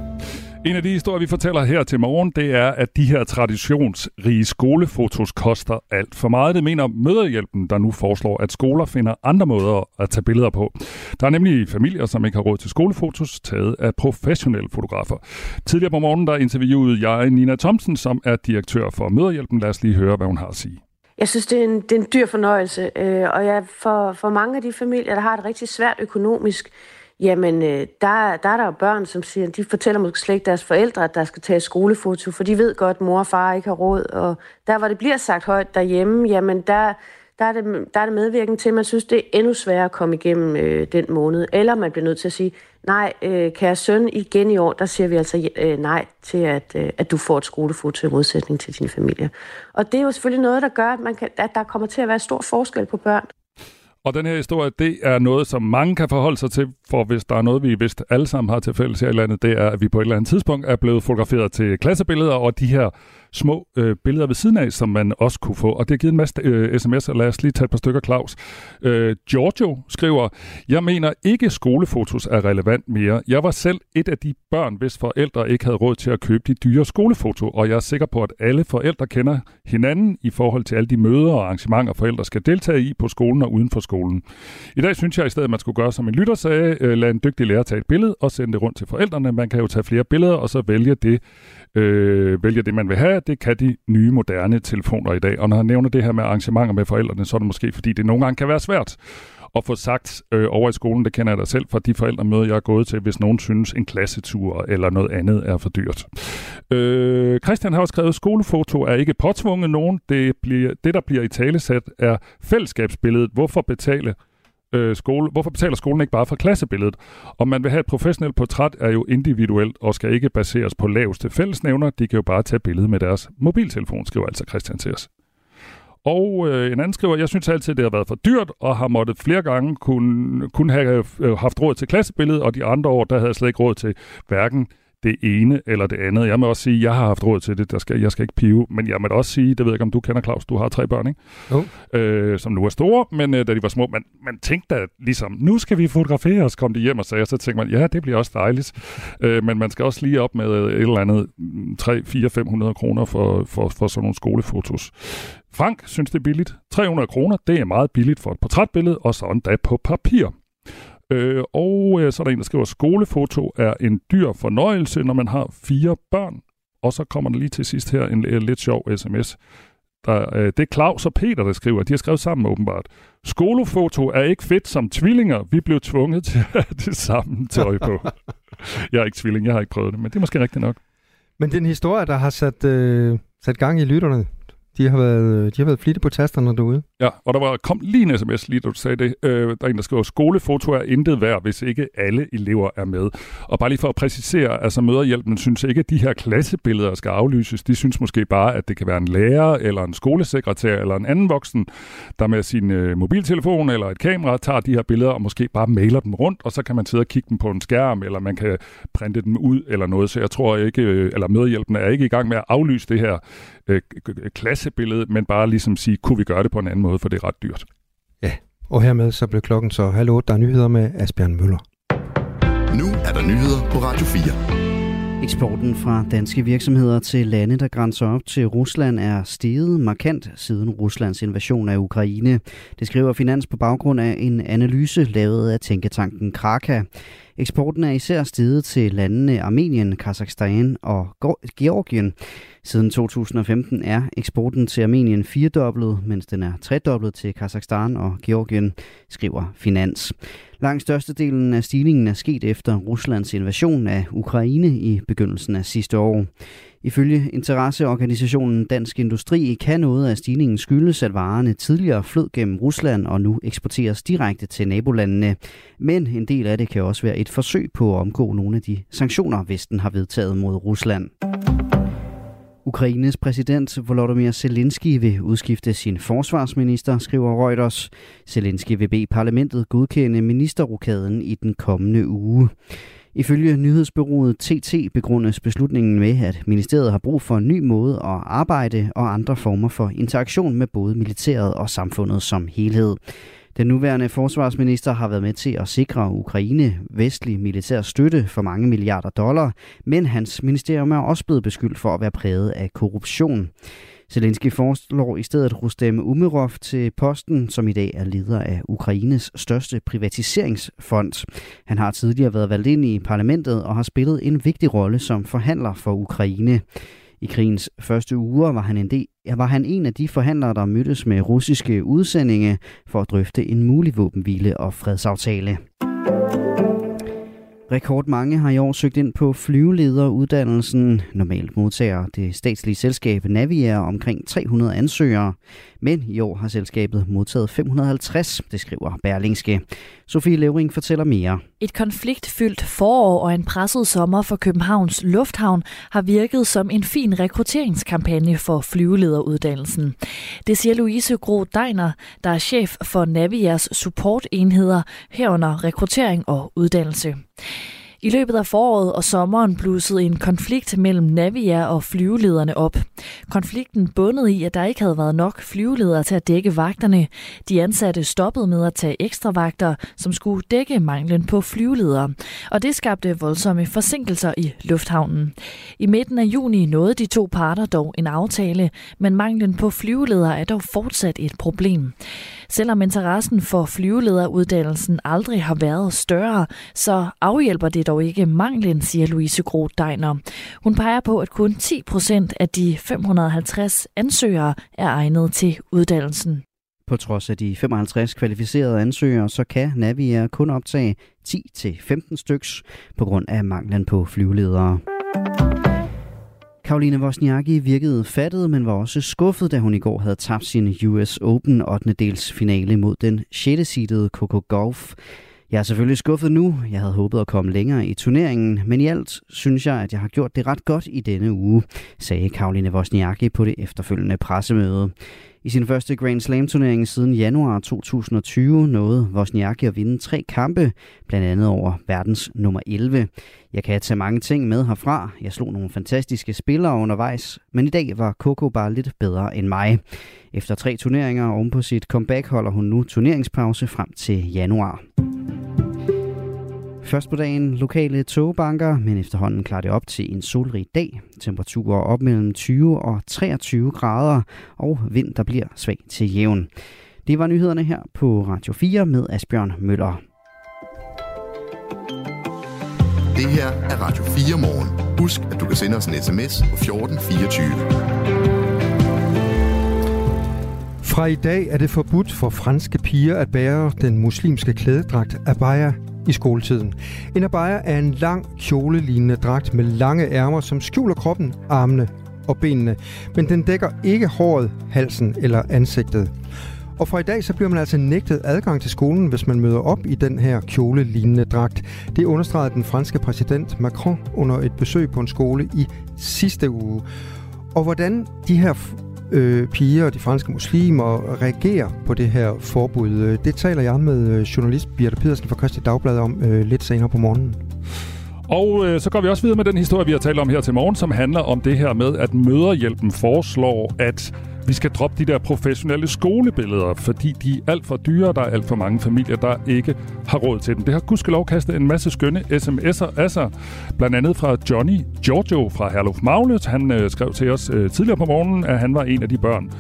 En af de historier, vi fortæller her til morgen, det er, at de her traditionsrige skolefotos koster alt for meget. Det mener Møderhjælpen, der nu foreslår, at skoler finder andre måder at tage billeder på. Der er nemlig familier, som ikke har råd til skolefotos, taget af professionelle fotografer. Tidligere på morgenen, der interviewede jeg Nina Thomsen, som er direktør for Møderhjælpen. Lad os lige høre, hvad hun har at sige. Jeg synes, det er en, det er en dyr fornøjelse, øh, og jeg, for, for mange af de familier, der har det rigtig svært økonomisk, jamen øh, der, der er der jo børn, som siger, de fortæller måske slet ikke deres forældre, at der skal tage skolefoto, for de ved godt, at mor og far ikke har råd. Og der, hvor det bliver sagt højt derhjemme, jamen der, der, er, det, der er det medvirkende til, at man synes, det er endnu sværere at komme igennem øh, den måned. Eller man bliver nødt til at sige, nej, øh, kære søn, igen i år, der siger vi altså øh, nej til, at, øh, at du får et skolefoto i modsætning til din familie. Og det er jo selvfølgelig noget, der gør, at, man kan, at der kommer til at være stor forskel på børn. Og den her historie, det er noget, som mange kan forholde sig til, for hvis der er noget, vi vist alle sammen har til fælles her i landet, det er, at vi på et eller andet tidspunkt er blevet fotograferet til klassebilleder, og de her små øh, billeder ved siden af, som man også kunne få. Og det har givet en masse øh, sms'er. Lad os lige tage et par stykker, Claus. Øh, Giorgio skriver, jeg mener ikke skolefotos er relevant mere. Jeg var selv et af de børn, hvis forældre ikke havde råd til at købe de dyre skolefoto, og jeg er sikker på, at alle forældre kender hinanden i forhold til alle de møder og arrangementer, forældre skal deltage i på skolen og uden for skolen skolen. I dag synes jeg i stedet, at man skulle gøre, som en lytter sagde, øh, lade en dygtig lærer tage et billede og sende det rundt til forældrene. Man kan jo tage flere billeder og så vælge det, øh, vælge det, man vil have. Det kan de nye, moderne telefoner i dag. Og når han nævner det her med arrangementer med forældrene, så er det måske, fordi det nogle gange kan være svært at få sagt øh, over i skolen, det kender jeg dig selv fra de forældremøder, jeg er gået til, hvis nogen synes, en klassetur eller noget andet er for dyrt. Øh, Christian har også skrevet, skolefoto er ikke påtvunget nogen. Det, bliver, det der bliver i talesat, er fællesskabsbilledet. Hvorfor betale øh, skole, hvorfor betaler skolen ikke bare for klassebilledet? Om man vil have et professionelt portræt, er jo individuelt og skal ikke baseres på laveste fællesnævner. De kan jo bare tage billedet med deres mobiltelefon, skriver altså Christian til os. Og øh, en anden skriver, jeg synes altid, det har været for dyrt, og har måttet flere gange kunne, kunne have øh, haft råd til klassebilledet, og de andre år, der havde jeg slet ikke råd til hverken det ene eller det andet. Jeg må også sige, at jeg har haft råd til det. Der skal, jeg skal ikke pive. Men jeg må også sige, det ved jeg ikke, om du kender Claus, du har tre børn, ikke? Jo. Øh, som nu er store, men øh, da de var små. Man, man tænkte da ligesom, nu skal vi fotografere os, kom de hjem og sagde, så tænkte man, ja, det bliver også dejligt. Øh, men man skal også lige op med et eller andet 3, 4, 500 kroner for, for, for sådan nogle skolefotos. Frank synes, det er billigt. 300 kroner, det er meget billigt for et portrætbillede, og så endda på papir. Øh, og øh, så er der en, der skriver, skolefoto er en dyr fornøjelse, når man har fire børn. Og så kommer der lige til sidst her en, en lidt sjov sms. Der, øh, det er Claus og Peter, der skriver. De har skrevet sammen åbenbart. Skolefoto er ikke fedt som tvillinger. Vi blev tvunget til at have <laughs> det samme tøj på. jeg er ikke tvilling, jeg har ikke prøvet det, men det er måske rigtigt nok. Men den historie, der har sat, øh, sat gang i lytterne, de har været, øh, de har været flittige på tasterne derude. Ja, og der var, kom lige en sms, lige da du sagde det. Øh, der er en, der skriver, skolefoto er intet værd, hvis ikke alle elever er med. Og bare lige for at præcisere, altså møderhjælpen synes ikke, at de her klassebilleder skal aflyses. De synes måske bare, at det kan være en lærer, eller en skolesekretær, eller en anden voksen, der med sin øh, mobiltelefon eller et kamera tager de her billeder og måske bare mailer dem rundt, og så kan man sidde og kigge dem på en skærm, eller man kan printe dem ud eller noget. Så jeg tror ikke, øh, eller møderhjælpen er ikke i gang med at aflyse det her øh, klassebillede, men bare ligesom sige, kunne vi gøre det på en anden måde, for det er ret dyrt. Ja, og hermed så blev klokken så halv otte. Der er nyheder med Asbjørn Møller. Nu er der nyheder på Radio 4. Eksporten fra danske virksomheder til lande, der grænser op til Rusland, er steget markant siden Ruslands invasion af Ukraine. Det skriver Finans på baggrund af en analyse lavet af tænketanken Kraka. Eksporten er især steget til landene Armenien, Kazakhstan og Georgien. Siden 2015 er eksporten til Armenien firedoblet, mens den er tredoblet til Kazakhstan og Georgien, skriver Finans. Langt størstedelen af stigningen er sket efter Ruslands invasion af Ukraine i begyndelsen af sidste år. Ifølge interesseorganisationen Dansk Industri kan noget af stigningen skyldes, at varerne tidligere flød gennem Rusland og nu eksporteres direkte til nabolandene. Men en del af det kan også være et forsøg på at omgå nogle af de sanktioner, Vesten har vedtaget mod Rusland. Ukraines præsident Volodymyr Zelensky vil udskifte sin forsvarsminister, skriver Reuters. Zelensky vil bede parlamentet godkende ministerrokaden i den kommende uge. Ifølge nyhedsbyrået TT begrundes beslutningen med, at ministeriet har brug for en ny måde at arbejde og andre former for interaktion med både militæret og samfundet som helhed. Den nuværende forsvarsminister har været med til at sikre Ukraine vestlig militær støtte for mange milliarder dollar, men hans ministerium er også blevet beskyldt for at være præget af korruption. Zelensky foreslår i stedet Rustem Umerov til posten, som i dag er leder af Ukraines største privatiseringsfond. Han har tidligere været valgt ind i parlamentet og har spillet en vigtig rolle som forhandler for Ukraine. I krigens første uger var han en, del, var han en af de forhandlere, der mødtes med russiske udsendinge for at drøfte en mulig våbenhvile og fredsaftale. Rekordmange har i år søgt ind på flyvelederuddannelsen. Normalt modtager det statslige selskab Naviair omkring 300 ansøgere, men i år har selskabet modtaget 550, det skriver Berlingske. Sofie Levering fortæller mere. Et konfliktfyldt forår og en presset sommer for Københavns Lufthavn har virket som en fin rekrutteringskampagne for flyvelederuddannelsen. Det siger Louise Gro Deiner, der er chef for Navias supportenheder herunder rekruttering og uddannelse. I løbet af foråret og sommeren blussede en konflikt mellem Navia og flyvelederne op. Konflikten bundede i, at der ikke havde været nok flyveledere til at dække vagterne. De ansatte stoppede med at tage ekstra vagter, som skulle dække manglen på flyveledere. Og det skabte voldsomme forsinkelser i lufthavnen. I midten af juni nåede de to parter dog en aftale, men manglen på flyveledere er dog fortsat et problem. Selvom interessen for flyvelederuddannelsen aldrig har været større, så afhjælper det dog ikke manglen, siger Louise Groth Deiner. Hun peger på, at kun 10 procent af de 550 ansøgere er egnet til uddannelsen. På trods af de 55 kvalificerede ansøgere, så kan Navier kun optage 10-15 styks på grund af manglen på flyveledere. Karoline Wozniacki virkede fattet, men var også skuffet, da hun i går havde tabt sin US Open 8. dels finale mod den 6. seedede Coco Golf. Jeg er selvfølgelig skuffet nu. Jeg havde håbet at komme længere i turneringen, men i alt synes jeg, at jeg har gjort det ret godt i denne uge, sagde Karoline Wozniacki på det efterfølgende pressemøde. I sin første Grand Slam turnering siden januar 2020 nåede Wozniacki at vinde tre kampe, blandt andet over verdens nummer 11. Jeg kan tage mange ting med herfra. Jeg slog nogle fantastiske spillere undervejs, men i dag var Coco bare lidt bedre end mig. Efter tre turneringer oven på sit comeback holder hun nu turneringspause frem til januar. Først på dagen lokale togbanker, men efterhånden klarer det op til en solrig dag. Temperaturer op mellem 20 og 23 grader, og vind, der bliver svag til jævn. Det var nyhederne her på Radio 4 med Asbjørn Møller. Det her er Radio 4 morgen. Husk, at du kan sende os en sms på 1424. Fra i dag er det forbudt for franske piger at bære den muslimske klædedragt abaya i skoletiden. En abaya er en lang kjolelignende dragt med lange ærmer, som skjuler kroppen, armene og benene, men den dækker ikke håret, halsen eller ansigtet. Og fra i dag så bliver man altså nægtet adgang til skolen, hvis man møder op i den her kjolelignende dragt. Det understregede den franske præsident Macron under et besøg på en skole i sidste uge. Og hvordan de her øh, piger og de franske muslimer reagerer på det her forbud, øh, det taler jeg med øh, journalist Birte Pedersen fra Christi Dagblad om øh, lidt senere på morgenen. Og øh, så går vi også videre med den historie, vi har talt om her til morgen, som handler om det her med, at Møderhjælpen foreslår, at vi skal droppe de der professionelle skolebilleder, fordi de er alt for dyre. Der er alt for mange familier, der ikke har råd til dem. Det har gudskelov kastet en masse skønne sms'er af sig. Blandt andet fra Johnny Giorgio fra Herluf Magnus. Han øh, skrev til os øh, tidligere på morgenen, at han var en af de børn,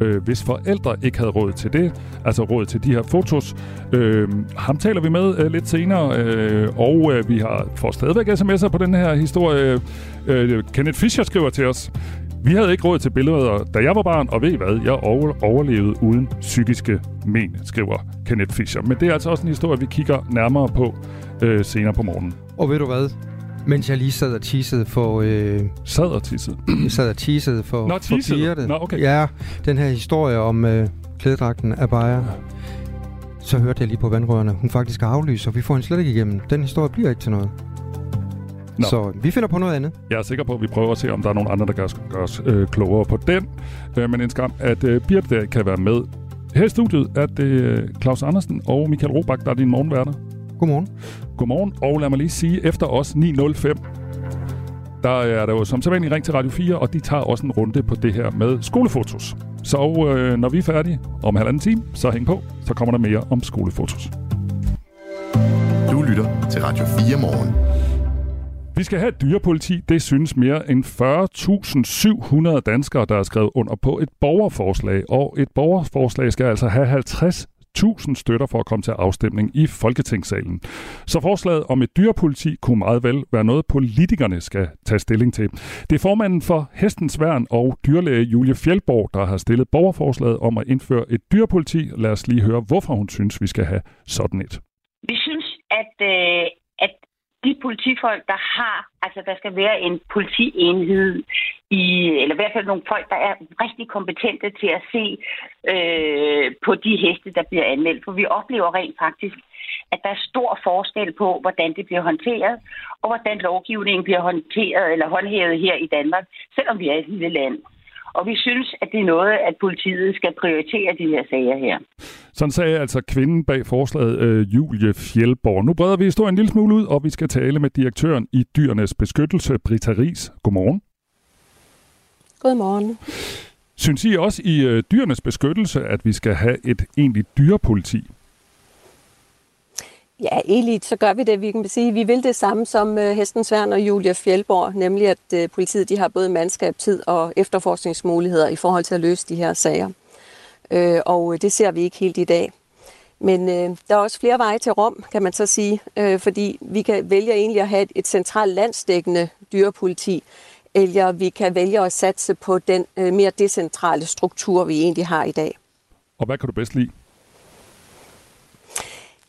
øh, hvis forældre ikke havde råd til det, altså råd til de her fotos. Øh, ham taler vi med øh, lidt senere, øh, og øh, vi har får stadigvæk sms'er på den her historie. Øh, Kenneth Fischer skriver til os, vi havde ikke råd til billeder, da jeg var barn, og ved I hvad, jeg overlevede uden psykiske men, skriver Kenneth Fischer. Men det er altså også en historie, vi kigger nærmere på øh, senere på morgenen. Og ved du hvad? Mens jeg lige sad og teasede for... Øh, sad og teasede? <clears throat> jeg sad og teasede for, Nå, for pigerne. Nå, okay. Ja, den her historie om øh, klædedragten af Bayer. Så hørte jeg lige på vandrørene, hun faktisk har aflyst, og vi får hende slet ikke igennem. Den historie bliver ikke til noget. Nå. Så vi finder på noget andet. Jeg er sikker på, at vi prøver at se, om der er nogen andre, der kan gøre os øh, klogere på den. Øh, men en skam, at øh, Birte der kan være med. Her i studiet er det øh, Claus Andersen og Michael Robach, der er dine morgenværter. Godmorgen. Godmorgen, og lad mig lige sige, efter os 9.05, der er der jo som sædvanligt ring til Radio 4, og de tager også en runde på det her med skolefotos. Så øh, når vi er færdige om halvanden time, så hæng på, så kommer der mere om skolefotos. Du lytter til Radio 4 morgen. Vi skal have et dyrepoliti. Det synes mere end 40.700 danskere, der er skrevet under på et borgerforslag. Og et borgerforslag skal altså have 50 1000 støtter for at komme til afstemning i Folketingssalen. Så forslaget om et dyrepoliti kunne meget vel være noget, politikerne skal tage stilling til. Det er formanden for Hestens Værn og dyrlæge Julie Fjeldborg, der har stillet borgerforslaget om at indføre et dyrepoliti. Lad os lige høre, hvorfor hun synes, vi skal have sådan et. Vi synes, at, øh, de politifolk, der har, altså der skal være en politienhed i, eller i hvert fald nogle folk, der er rigtig kompetente til at se øh, på de heste, der bliver anmeldt. For vi oplever rent faktisk, at der er stor forskel på, hvordan det bliver håndteret, og hvordan lovgivningen bliver håndteret eller håndhævet her i Danmark, selvom vi er et lille land. Og vi synes, at det er noget, at politiet skal prioritere de her sager her. Sådan sagde altså kvinden bag forslaget, øh, Julie Fjellborg. Nu breder vi historien en lille smule ud, og vi skal tale med direktøren i Dyrenes Beskyttelse, Britta Ries. Godmorgen. Godmorgen. Synes I også i øh, Dyrenes Beskyttelse, at vi skal have et egentligt dyrepoliti? Ja, egentlig så gør vi det. Vi kan sige, vi vil det samme som Hesten Hestens Værn og Julia Fjellborg, nemlig at øh, politiet de har både mandskab, tid og efterforskningsmuligheder i forhold til at løse de her sager. Øh, og det ser vi ikke helt i dag. Men øh, der er også flere veje til Rom, kan man så sige, øh, fordi vi kan vælge egentlig at have et, et centralt landsdækkende dyrepoliti, eller vi kan vælge at satse på den øh, mere decentrale struktur, vi egentlig har i dag. Og hvad kan du bedst lide?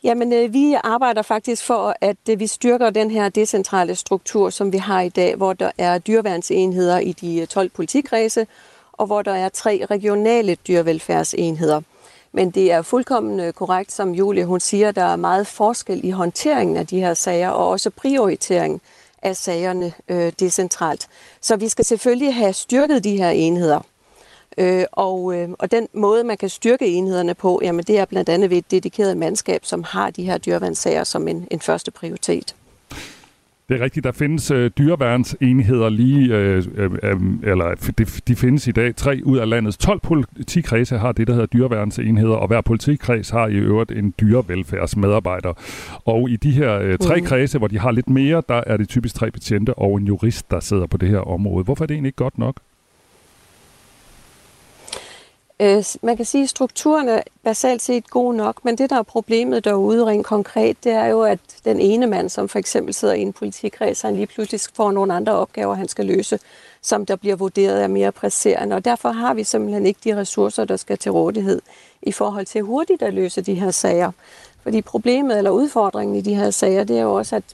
Jamen, øh, vi arbejder faktisk for, at øh, vi styrker den her decentrale struktur, som vi har i dag, hvor der er dyreværnsenheder i de øh, 12 politikredse, og hvor der er tre regionale dyrevelfærdsenheder. Men det er fuldkommen korrekt, som Julie hun siger, der er meget forskel i håndteringen af de her sager, og også prioriteringen af sagerne øh, decentralt. Så vi skal selvfølgelig have styrket de her enheder. Øh, og, øh, og den måde, man kan styrke enhederne på, jamen det er blandt andet ved et dedikeret mandskab, som har de her dyreværnssager som en, en første prioritet. Det er rigtigt, der findes øh, dyreværnsenheder lige, øh, øh, øh, eller de, de findes i dag. Tre ud af landets 12 politikredse har det, der hedder dyreværnsenheder, og hver politikreds har i øvrigt en dyrevelfærdsmedarbejder. Og i de her øh, tre mm. kredse, hvor de har lidt mere, der er det typisk tre betjente og en jurist, der sidder på det her område. Hvorfor er det egentlig ikke godt nok? Øh, man kan sige, at strukturen er basalt set god nok, men det, der er problemet derude rent konkret, det er jo, at den ene mand, som for eksempel sidder i en politikreds, han lige pludselig får nogle andre opgaver, han skal løse, som der bliver vurderet er mere presserende. Og derfor har vi simpelthen ikke de ressourcer, der skal til rådighed i forhold til hurtigt at løse de her sager. Fordi problemet eller udfordringen i de her sager, det er jo også, at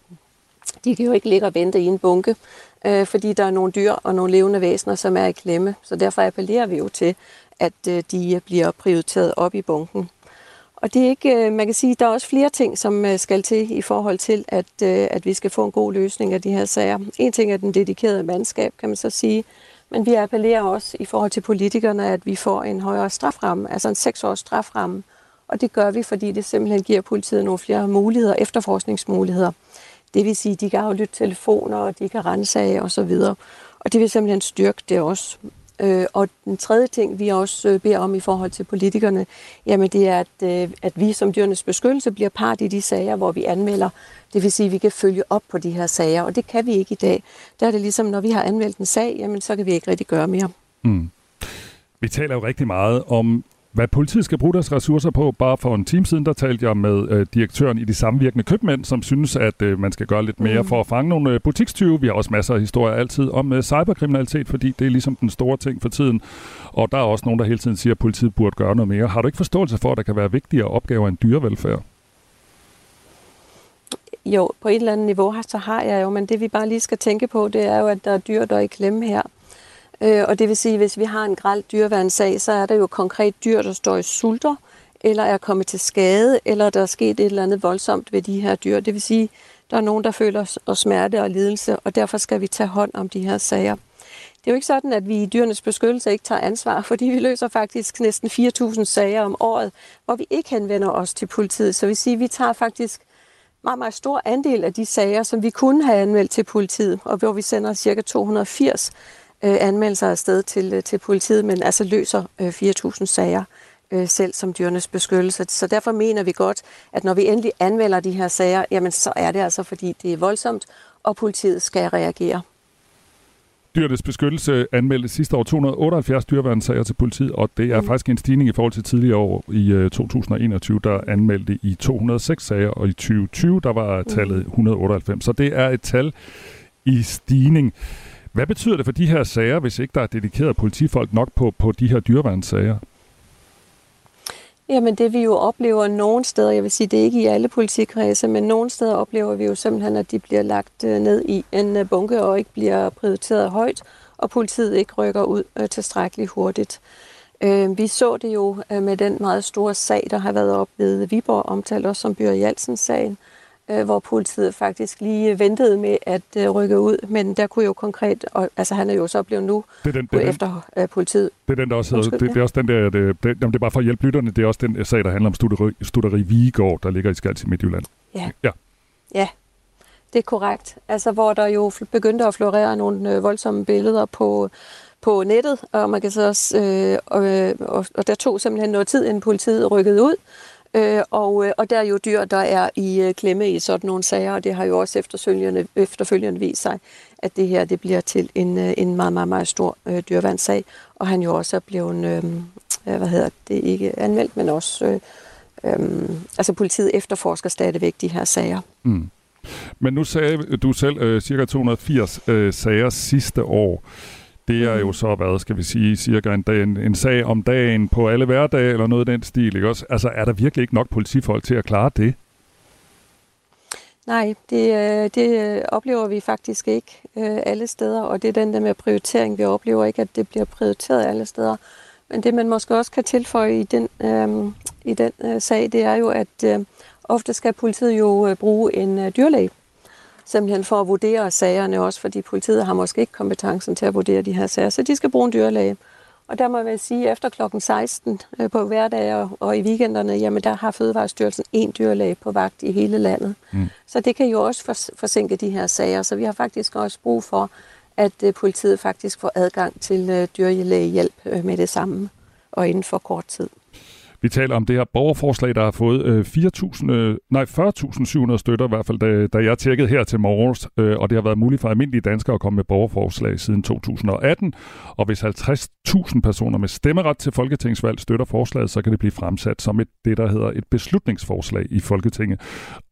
de kan jo ikke ligge og vente i en bunke, øh, fordi der er nogle dyr og nogle levende væsener, som er i klemme. Så derfor appellerer vi jo til, at øh, de bliver prioriteret op i bunken. Og det er ikke, øh, man kan sige, der er også flere ting, som øh, skal til i forhold til, at, øh, at vi skal få en god løsning af de her sager. En ting er den dedikerede mandskab, kan man så sige. Men vi appellerer også i forhold til politikerne, at vi får en højere straframme, altså en seksårs straframme. Og det gør vi, fordi det simpelthen giver politiet nogle flere muligheder, efterforskningsmuligheder. Det vil sige, at de kan aflytte telefoner, og de kan rensage osv. Og det vil simpelthen styrke det også. Øh, og den tredje ting, vi også øh, beder om i forhold til politikerne, jamen det er, at, øh, at vi som dyrenes beskyttelse bliver part i de sager, hvor vi anmelder. Det vil sige, at vi kan følge op på de her sager, og det kan vi ikke i dag. Der er det ligesom, når vi har anmeldt en sag, jamen så kan vi ikke rigtig gøre mere. Mm. Vi taler jo rigtig meget om hvad politiet skal bruge deres ressourcer på. Bare for en time siden, der talte jeg med øh, direktøren i de samvirkende købmænd, som synes, at øh, man skal gøre lidt mere mm. for at fange nogle øh, butikstyve. Vi har også masser af historier altid om øh, cyberkriminalitet, fordi det er ligesom den store ting for tiden. Og der er også nogen, der hele tiden siger, at politiet burde gøre noget mere. Har du ikke forståelse for, at der kan være vigtigere opgaver end dyrevelfærd? Jo, på et eller andet niveau så har jeg jo, men det vi bare lige skal tænke på, det er jo, at der er dyr, der er i klemme her. Øh, og det vil sige, at hvis vi har en græld dyreværnssag, så er der jo konkret dyr, der står i sulter, eller er kommet til skade, eller der er sket et eller andet voldsomt ved de her dyr. Det vil sige, at der er nogen, der føler og smerte og lidelse, og derfor skal vi tage hånd om de her sager. Det er jo ikke sådan, at vi i dyrenes beskyttelse ikke tager ansvar, <laughs> fordi vi løser faktisk næsten 4.000 sager om året, hvor vi ikke henvender os til politiet. Så vi siger, at vi tager faktisk meget, meget stor andel af de sager, som vi kunne have anmeldt til politiet, og hvor vi sender ca. 280 øh, anmeldelser afsted til, øh, til politiet, men altså løser øh, 4.000 sager øh, selv som dyrenes beskyttelse. Så derfor mener vi godt, at når vi endelig anmelder de her sager, jamen så er det altså, fordi det er voldsomt, og politiet skal reagere. Dyrenes beskyttelse anmeldte sidste år 278 dyreværnssager til politiet, og det er mm. faktisk en stigning i forhold til tidligere år. I uh, 2021, der anmeldte i 206 sager, og i 2020, der var tallet 198. Så det er et tal i stigning. Hvad betyder det for de her sager, hvis ikke der er dedikeret politifolk nok på, på de her dyreværnssager? Jamen det vi jo oplever nogle steder, jeg vil sige, det er ikke i alle politikredse, men nogle steder oplever vi jo simpelthen, at de bliver lagt øh, ned i en øh, bunke og ikke bliver prioriteret højt, og politiet ikke rykker ud øh, tilstrækkeligt hurtigt. Øh, vi så det jo med den meget store sag, der har været op ved Viborg, omtalt også som Bjørn Jalsens sagen, øh, hvor politiet faktisk lige ventede med at øh, rykke ud, men der kunne jo konkret, og, altså han er jo så blevet nu det er den, det er efter den, øh, politiet. Det er den, der også hedder, det, det, er også den der, det, det, jamen, det er bare for at hjælpe lytterne, det er også den sag, der handler om studeri, studeri Vigegård, der ligger i Skals i Midtjylland. Ja. ja. Ja, det er korrekt. Altså, hvor der jo begyndte at florere nogle øh, voldsomme billeder på, på nettet, og man kan så også, øh, og, og, og der tog simpelthen noget tid, inden politiet rykkede ud, Øh, og, øh, og der er jo dyr, der er i øh, klemme i sådan nogle sager, og det har jo også efterfølgende, efterfølgende vist sig, at det her det bliver til en, øh, en meget, meget, meget stor øh, dyrevandssag, og han jo også er blevet, øh, hvad hedder det, ikke anmeldt, men også, øh, øh, altså politiet efterforsker stadigvæk de her sager. Mm. Men nu sagde du selv øh, cirka 280 øh, sager sidste år. Det er jo mm. så, hvad skal vi sige, cirka en, dag, en, en sag om dagen på alle hverdage, eller noget af den stil, ikke også? Altså, er der virkelig ikke nok politifolk til at klare det? Nej, det, øh, det øh, oplever vi faktisk ikke øh, alle steder, og det er den der med prioritering. Vi oplever ikke, at det bliver prioriteret alle steder. Men det, man måske også kan tilføje i den, øh, i den øh, sag, det er jo, at øh, ofte skal politiet jo øh, bruge en øh, dyrlæge simpelthen for at vurdere sagerne også, fordi politiet har måske ikke kompetencen til at vurdere de her sager, så de skal bruge en dyrlæge. Og der må jeg sige, at efter klokken 16 øh, på hverdag og i weekenderne, jamen der har Fødevarestyrelsen en dyrlæge på vagt i hele landet. Mm. Så det kan jo også forsinke de her sager. Så vi har faktisk også brug for, at øh, politiet faktisk får adgang til øh, dyrlægehjælp med det samme og inden for kort tid. Vi taler om det her borgerforslag, der har fået øh, 4.000, øh, nej 40.700 støtter i hvert fald, da, da jeg tjekkede her til morges, øh, og det har været muligt for almindelige danskere at komme med borgerforslag siden 2018. Og hvis 50.000 personer med stemmeret til folketingsvalg støtter forslaget, så kan det blive fremsat som et, det, der hedder et beslutningsforslag i Folketinget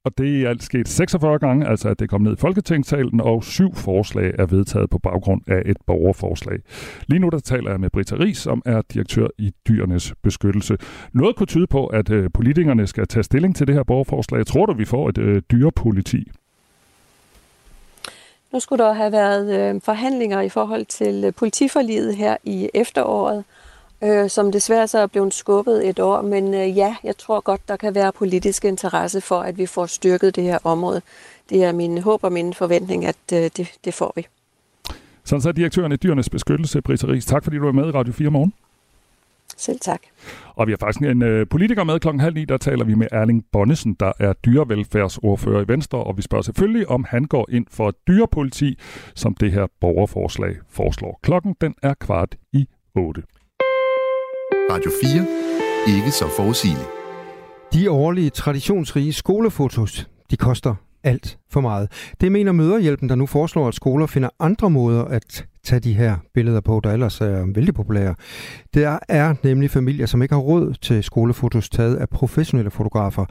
og det er alt sket 46 gange, altså at det kom ned i Folketingssalen, og syv forslag er vedtaget på baggrund af et borgerforslag. Lige nu der taler jeg med Britta Ries, som er direktør i Dyrenes Beskyttelse. Noget kunne tyde på, at øh, politikerne skal tage stilling til det her borgerforslag. Tror du, vi får et øh, dyrepoliti? Nu skulle der have været øh, forhandlinger i forhold til øh, politiforliget her i efteråret, øh, som desværre så er blevet skubbet et år. Men øh, ja, jeg tror godt, der kan være politisk interesse for, at vi får styrket det her område. Det er min håb og min forventning, at øh, det, det får vi. Sådan så er direktøren i Dyrenes Beskyttelse, Britta Ries. Tak fordi du var med i Radio 4 morgen. Selv tak. Og vi har faktisk en øh, politiker med klokken halv ni, der taler vi med Erling Bonnesen, der er dyrevelfærdsordfører i Venstre, og vi spørger selvfølgelig, om han går ind for dyrepoliti, som det her borgerforslag foreslår. Klokken den er kvart i 8. Radio 4. Ikke så forudsigeligt. De årlige traditionsrige skolefotos, de koster alt for meget. Det mener Møderhjælpen, der nu foreslår, at skoler finder andre måder at tage de her billeder på, der ellers er vældig populære. Der er nemlig familier, som ikke har råd til skolefotos taget af professionelle fotografer.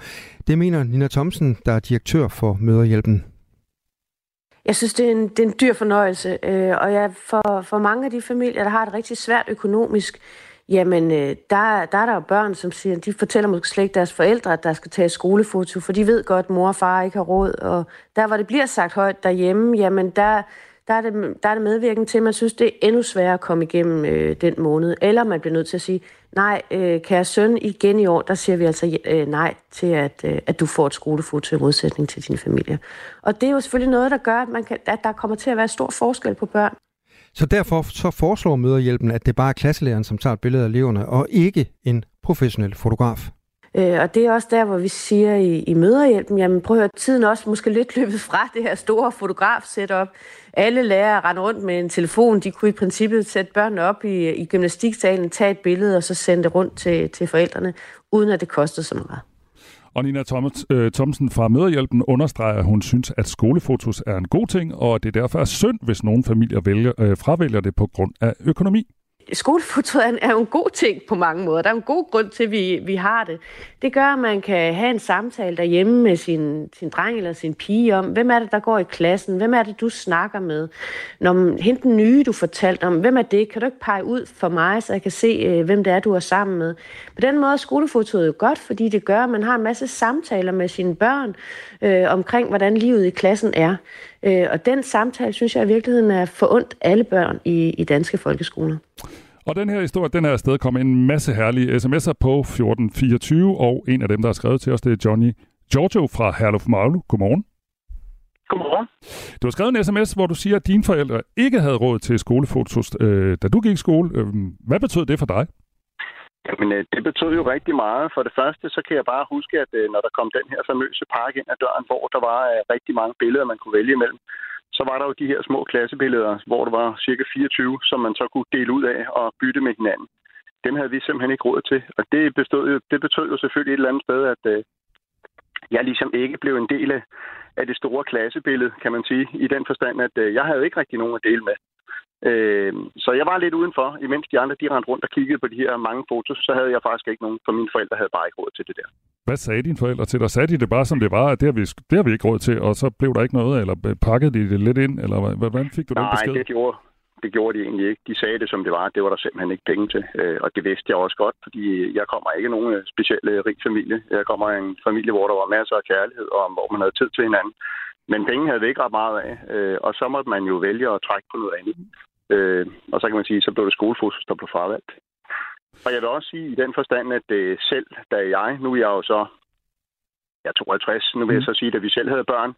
Det mener Nina Thomsen, der er direktør for Møderhjælpen. Jeg synes, det er en, det er en dyr fornøjelse, øh, og jeg, for, for mange af de familier, der har det rigtig svært økonomisk, jamen øh, der, der er der jo børn, som siger, de fortæller måske slet ikke deres forældre, at der skal tage skolefoto, for de ved godt, at mor og far ikke har råd. Og der, hvor det bliver sagt højt derhjemme, jamen der, der, er, det, der er det medvirkende til, at man synes, det er endnu sværere at komme igennem øh, den måned. Eller man bliver nødt til at sige, nej, øh, kære søn, igen i år, der siger vi altså øh, nej til, at, øh, at du får et skolefoto i modsætning til din familie. Og det er jo selvfølgelig noget, der gør, at, man kan, at der kommer til at være stor forskel på børn. Så derfor så foreslår Møderhjælpen, at det bare er klasselæreren, som tager et billede af eleverne, og ikke en professionel fotograf. Øh, og det er også der, hvor vi siger i, i møderhjælpen, jamen prøv at høre, tiden også måske lidt løbet fra det her store fotograf-setup. Alle lærere render rundt med en telefon. De kunne i princippet sætte børnene op i, i gymnastiksalen, tage et billede og så sende det rundt til, til forældrene, uden at det kostede så meget. Og Nina Thomas, øh, Thomsen fra Møderhjælpen understreger, at hun synes, at skolefotos er en god ting, og det derfor er synd, hvis nogle familier vælger, øh, fravælger det på grund af økonomi skolefotoet er jo en god ting på mange måder. Der er en god grund til, at vi, vi har det. Det gør, at man kan have en samtale derhjemme med sin, sin dreng eller sin pige om, hvem er det, der går i klassen? Hvem er det, du snakker med? Når hente den nye, du fortalte om, hvem er det? Kan du ikke pege ud for mig, så jeg kan se, øh, hvem det er, du er sammen med? På den måde er skolefotoet jo godt, fordi det gør, at man har en masse samtaler med sine børn øh, omkring, hvordan livet i klassen er. Øh, og den samtale, synes jeg i virkeligheden er forundt alle børn i, i danske folkeskoler. Og den her historie, den er afsted kommet en masse herlige sms'er på 1424, og en af dem, der har skrevet til os, det er Johnny Giorgio fra Herluf Magle. Godmorgen. Godmorgen. Du har skrevet en sms, hvor du siger, at dine forældre ikke havde råd til skolefotos, øh, da du gik i skole. Øh, hvad betød det for dig? Jamen, øh, det betød jo rigtig meget. For det første, så kan jeg bare huske, at øh, når der kom den her famøse park ind ad døren, hvor der var øh, rigtig mange billeder, man kunne vælge imellem, så var der jo de her små klassebilleder, hvor der var cirka 24, som man så kunne dele ud af og bytte med hinanden. Dem havde vi simpelthen ikke råd til. Og det, bestod jo, det betød jo selvfølgelig et eller andet sted, at jeg ligesom ikke blev en del af, det store klassebillede, kan man sige, i den forstand, at jeg havde ikke rigtig nogen at dele med. Øh, så jeg var lidt udenfor, imens de andre de rendte rundt og kiggede på de her mange fotos, så havde jeg faktisk ikke nogen, for mine forældre havde bare ikke råd til det der. Hvad sagde dine forældre til dig? Sagde de det bare, som det var, at det har vi, det har vi ikke råd til, og så blev der ikke noget, eller pakkede de det lidt ind, eller hvordan fik du Nej, den besked? Nej, det gjorde, det gjorde de egentlig ikke. De sagde det, som det var. Det var der simpelthen ikke penge til. Øh, og det vidste jeg også godt, fordi jeg kommer ikke nogen øh, specielle rig familie. Jeg kommer af en familie, hvor der var masser af kærlighed, og hvor man havde tid til hinanden. Men penge havde vi ikke ret meget af, øh, og så måtte man jo vælge at trække på noget andet. Øh, og så kan man sige, så blev det skolefokus, der blev fravalgt. Og jeg vil også sige i den forstand, at øh, selv da jeg, nu er jeg jo så, jeg er 52, nu vil jeg så sige, at vi selv havde børn,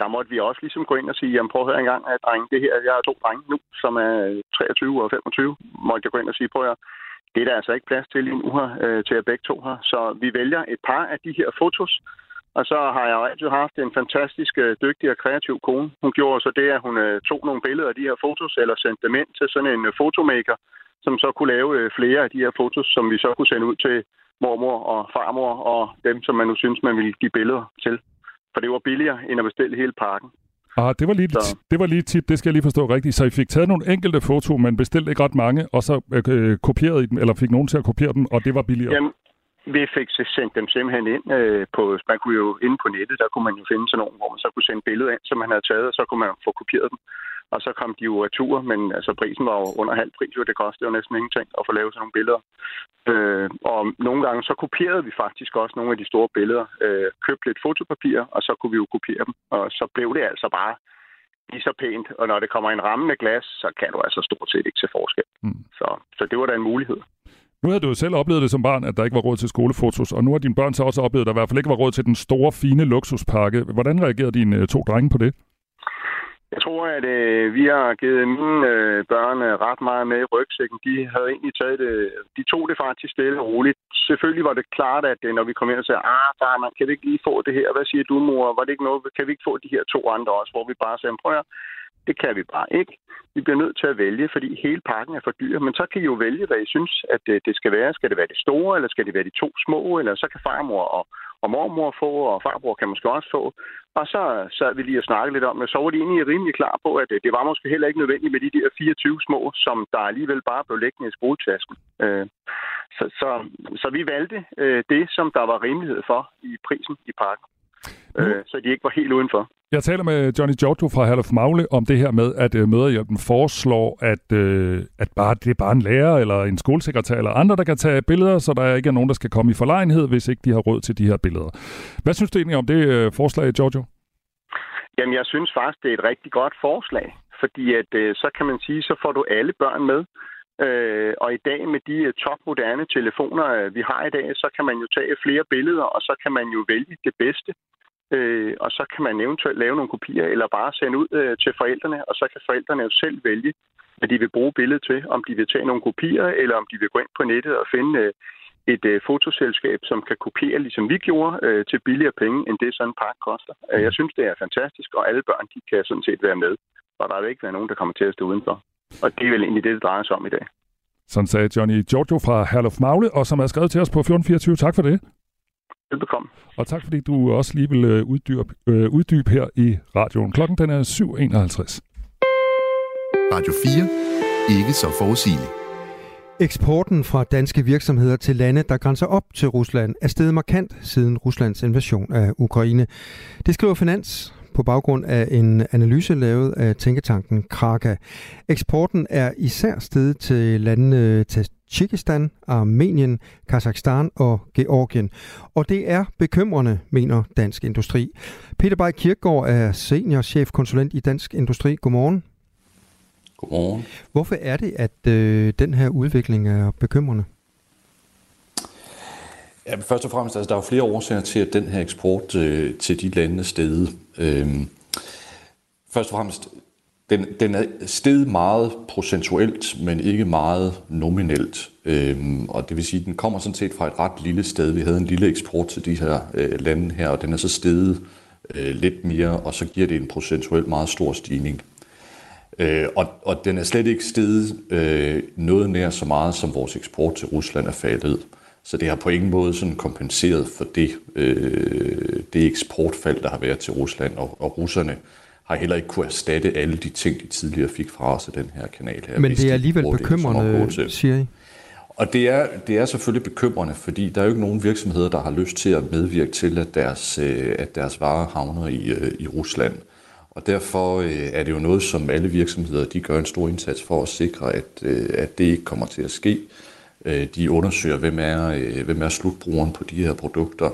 der måtte vi også ligesom gå ind og sige, jamen prøv at høre en gang, at drenge, det her, jeg har to drenge nu, som er 23 og 25, måtte jeg gå ind og sige, prøv at det er der altså ikke plads til lige nu her, øh, til at begge to her. Så vi vælger et par af de her fotos, og så har jeg jo altid haft en fantastisk øh, dygtig og kreativ kone. Hun gjorde så det, at hun øh, tog nogle billeder af de her fotos, eller sendte dem ind til sådan en øh, fotomaker, som så kunne lave flere af de her fotos, som vi så kunne sende ud til mormor og farmor og dem, som man nu synes, man ville give billeder til. For det var billigere, end at bestille hele parken. Ah, det var, lige, så. det var lige tip, det skal jeg lige forstå rigtigt. Så I fik taget nogle enkelte fotoer, men bestilte ikke ret mange, og så øh, kopierede I dem, eller fik nogen til at kopiere dem, og det var billigere? Jamen, vi fik sendt dem simpelthen ind øh, på, man kunne jo inde på nettet, der kunne man jo finde sådan nogle, hvor man så kunne sende billeder ind, som man havde taget, og så kunne man få kopieret dem. Og så kom de jo retur, men altså prisen var jo under halv pris, og det kostede jo næsten ingenting at få lavet sådan nogle billeder. Øh, og nogle gange så kopierede vi faktisk også nogle af de store billeder, øh, købte lidt fotopapir, og så kunne vi jo kopiere dem. Og så blev det altså bare lige så pænt, og når det kommer en ramme med glas, så kan du altså stort set ikke se forskel. Mm. Så, så det var da en mulighed. Nu havde du jo selv oplevet det som barn, at der ikke var råd til skolefotos, og nu har dine børn så også oplevet, at der i hvert fald ikke var råd til den store, fine luksuspakke. Hvordan reagerede dine øh, to drenge på det? Jeg tror, at øh, vi har givet mine øh, børn øh, ret meget med i rygsækken. De havde egentlig taget det, de tog det faktisk stille og roligt. Selvfølgelig var det klart, at øh, når vi kom ind og sagde, ah far, man, kan vi ikke lige få det her? Hvad siger du, mor? Var det ikke noget? Kan vi ikke få de her to andre også? Hvor vi bare sagde, prøv at det kan vi bare ikke. Vi bliver nødt til at vælge, fordi hele pakken er for dyr. Men så kan I jo vælge, hvad I synes, at øh, det skal være. Skal det være det store, eller skal det være de to små? Eller så kan farmor og, og mormor få, og farbror kan måske også få. Og så sad vi lige og snakkede lidt om det. Så var de egentlig rimelig klar på, at øh, det var måske heller ikke nødvendigt med de der 24 små, som der alligevel bare blev liggende i skoletasken. Øh, så, så, så vi valgte det, som der var rimelighed for i prisen i pakken. Så de ikke var helt udenfor. Jeg taler med Johnny Giorgio fra Herlef Magle om det her med, at øh, Møderhjælpen foreslår, at, øh, at bare, det er bare en lærer eller en skolesekretær eller andre, der kan tage billeder, så der ikke er nogen, der skal komme i forlegenhed, hvis ikke de har råd til de her billeder. Hvad synes du egentlig om det øh, forslag, Giorgio? Jamen, jeg synes faktisk, det er et rigtig godt forslag, fordi at, øh, så kan man sige, så får du alle børn med. Øh, og i dag med de øh, topmoderne telefoner, øh, vi har i dag, så kan man jo tage flere billeder, og så kan man jo vælge det bedste øh, og så kan man eventuelt lave nogle kopier, eller bare sende ud øh, til forældrene, og så kan forældrene jo selv vælge, hvad de vil bruge billedet til, om de vil tage nogle kopier, eller om de vil gå ind på nettet og finde øh, et øh, fotoselskab, som kan kopiere, ligesom vi gjorde, øh, til billigere penge, end det sådan en park koster. Øh, jeg synes, det er fantastisk, og alle børn de kan sådan set være med, og der vil ikke være nogen, der kommer til at stå udenfor. Og det er vel egentlig det, det drejer sig om i dag. Sådan sagde Johnny Giorgio fra Herlof Magle, og som er skrevet til os på 1424. Tak for det. Velbekomme. Og tak fordi du også lige vil øh, uddybe, øh, uddybe her i radioen. Klokken den er 7.51. Radio 4. Ikke så forudsigeligt. Eksporten fra danske virksomheder til lande, der grænser op til Rusland, er steget markant siden Ruslands invasion af Ukraine. Det skriver Finans på baggrund af en analyse lavet af tænketanken Kraka. Eksporten er især steget til landene Tjekistan, Armenien, Kazakhstan og Georgien. Og det er bekymrende, mener Dansk Industri. Peter Bay Kirkegaard er seniorchefkonsulent i Dansk Industri. Godmorgen. Godmorgen. Hvorfor er det, at øh, den her udvikling er bekymrende? Ja, først og fremmest, altså, der er jo flere årsager til, at den her eksport øh, til de lande er steget. Øhm, først og fremmest, den, den er steget meget procentuelt, men ikke meget nominelt. Øhm, og det vil sige, at den kommer sådan set fra et ret lille sted. Vi havde en lille eksport til de her øh, lande her, og den er så steget øh, lidt mere, og så giver det en procentuelt meget stor stigning. Øh, og, og den er slet ikke steget øh, noget nær så meget, som vores eksport til Rusland er faldet. Så det har på ingen måde sådan kompenseret for det, øh, det eksportfald, der har været til Rusland, og, og russerne har heller ikke kunne erstatte alle de ting, de tidligere fik fra os af den her kanal her. Men det er alligevel bekymrende, siger I? Og det er, det er selvfølgelig bekymrende, fordi der er jo ikke nogen virksomheder, der har lyst til at medvirke til, at deres, øh, at deres varer havner i, øh, i Rusland. Og derfor øh, er det jo noget, som alle virksomheder de gør en stor indsats for at sikre, at, at det ikke kommer til at ske. De undersøger, hvem er, hvem er slutbrugeren på de her produkter,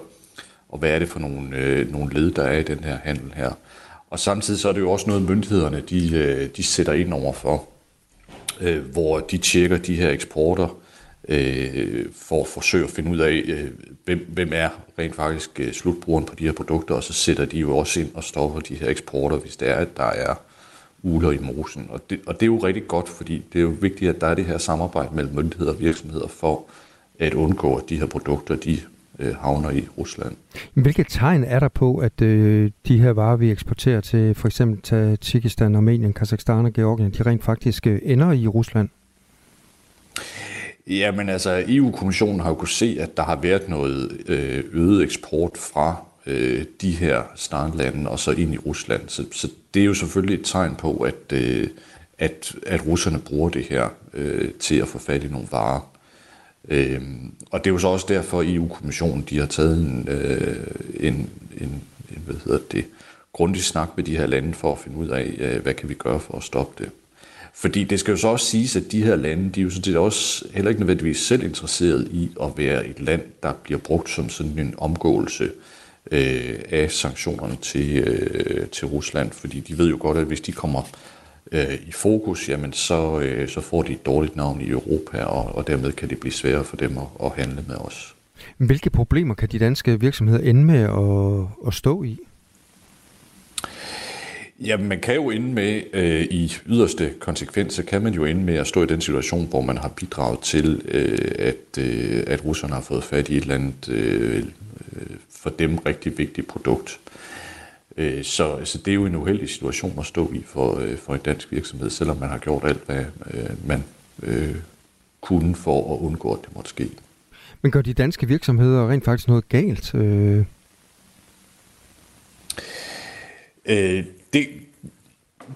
og hvad er det for nogle, nogle led, der er i den her handel her. Og samtidig så er det jo også noget, myndighederne de, øh, de sætter ind over for, øh, hvor de tjekker de her eksporter øh, for at forsøge at finde ud af, øh, hvem, hvem er rent faktisk øh, slutbrugeren på de her produkter, og så sætter de jo også ind og stopper de her eksporter, hvis det er, at der er uler i mosen. Og det, og det er jo rigtig godt, fordi det er jo vigtigt, at der er det her samarbejde mellem myndigheder og virksomheder for at undgå, at de her produkter de øh, havner i Rusland. Hvilke tegn er der på, at øh, de her varer, vi eksporterer til for eksempel til Tjekistan, Armenien, Kazakhstan og Georgien, de rent faktisk øh, ender i Rusland? Jamen altså, EU-kommissionen har jo kunnet se, at der har været noget øh, øget eksport fra øh, de her startlande og så ind i Rusland. Så, så det er jo selvfølgelig et tegn på, at, øh, at, at russerne bruger det her øh, til at få fat i nogle varer. Øh, og det er jo så også derfor, at EU-kommissionen de har taget en, øh, en, en, en hvad hedder det, grundig snak med de her lande for at finde ud af, øh, hvad kan vi gøre for at stoppe det. Fordi det skal jo så også siges, at de her lande, de er jo sådan set også heller ikke nødvendigvis selv interesseret i at være et land, der bliver brugt som sådan en omgåelse øh, af sanktionerne til, øh, til Rusland. Fordi de ved jo godt, at hvis de kommer øh, i fokus, jamen så, øh, så får de et dårligt navn i Europa, og, og dermed kan det blive sværere for dem at, at handle med os. Hvilke problemer kan de danske virksomheder ende med at, at stå i? Ja, man kan jo ende med, øh, i yderste konsekvens, kan man jo ende med at stå i den situation, hvor man har bidraget til, øh, at, øh, at russerne har fået fat i et eller andet øh, for dem rigtig vigtigt produkt. Øh, så, så det er jo en uheldig situation at stå i for, øh, for en dansk virksomhed, selvom man har gjort alt, hvad øh, man øh, kunne for at undgå, at det måtte ske. Men gør de danske virksomheder rent faktisk noget galt? Øh... Øh, det,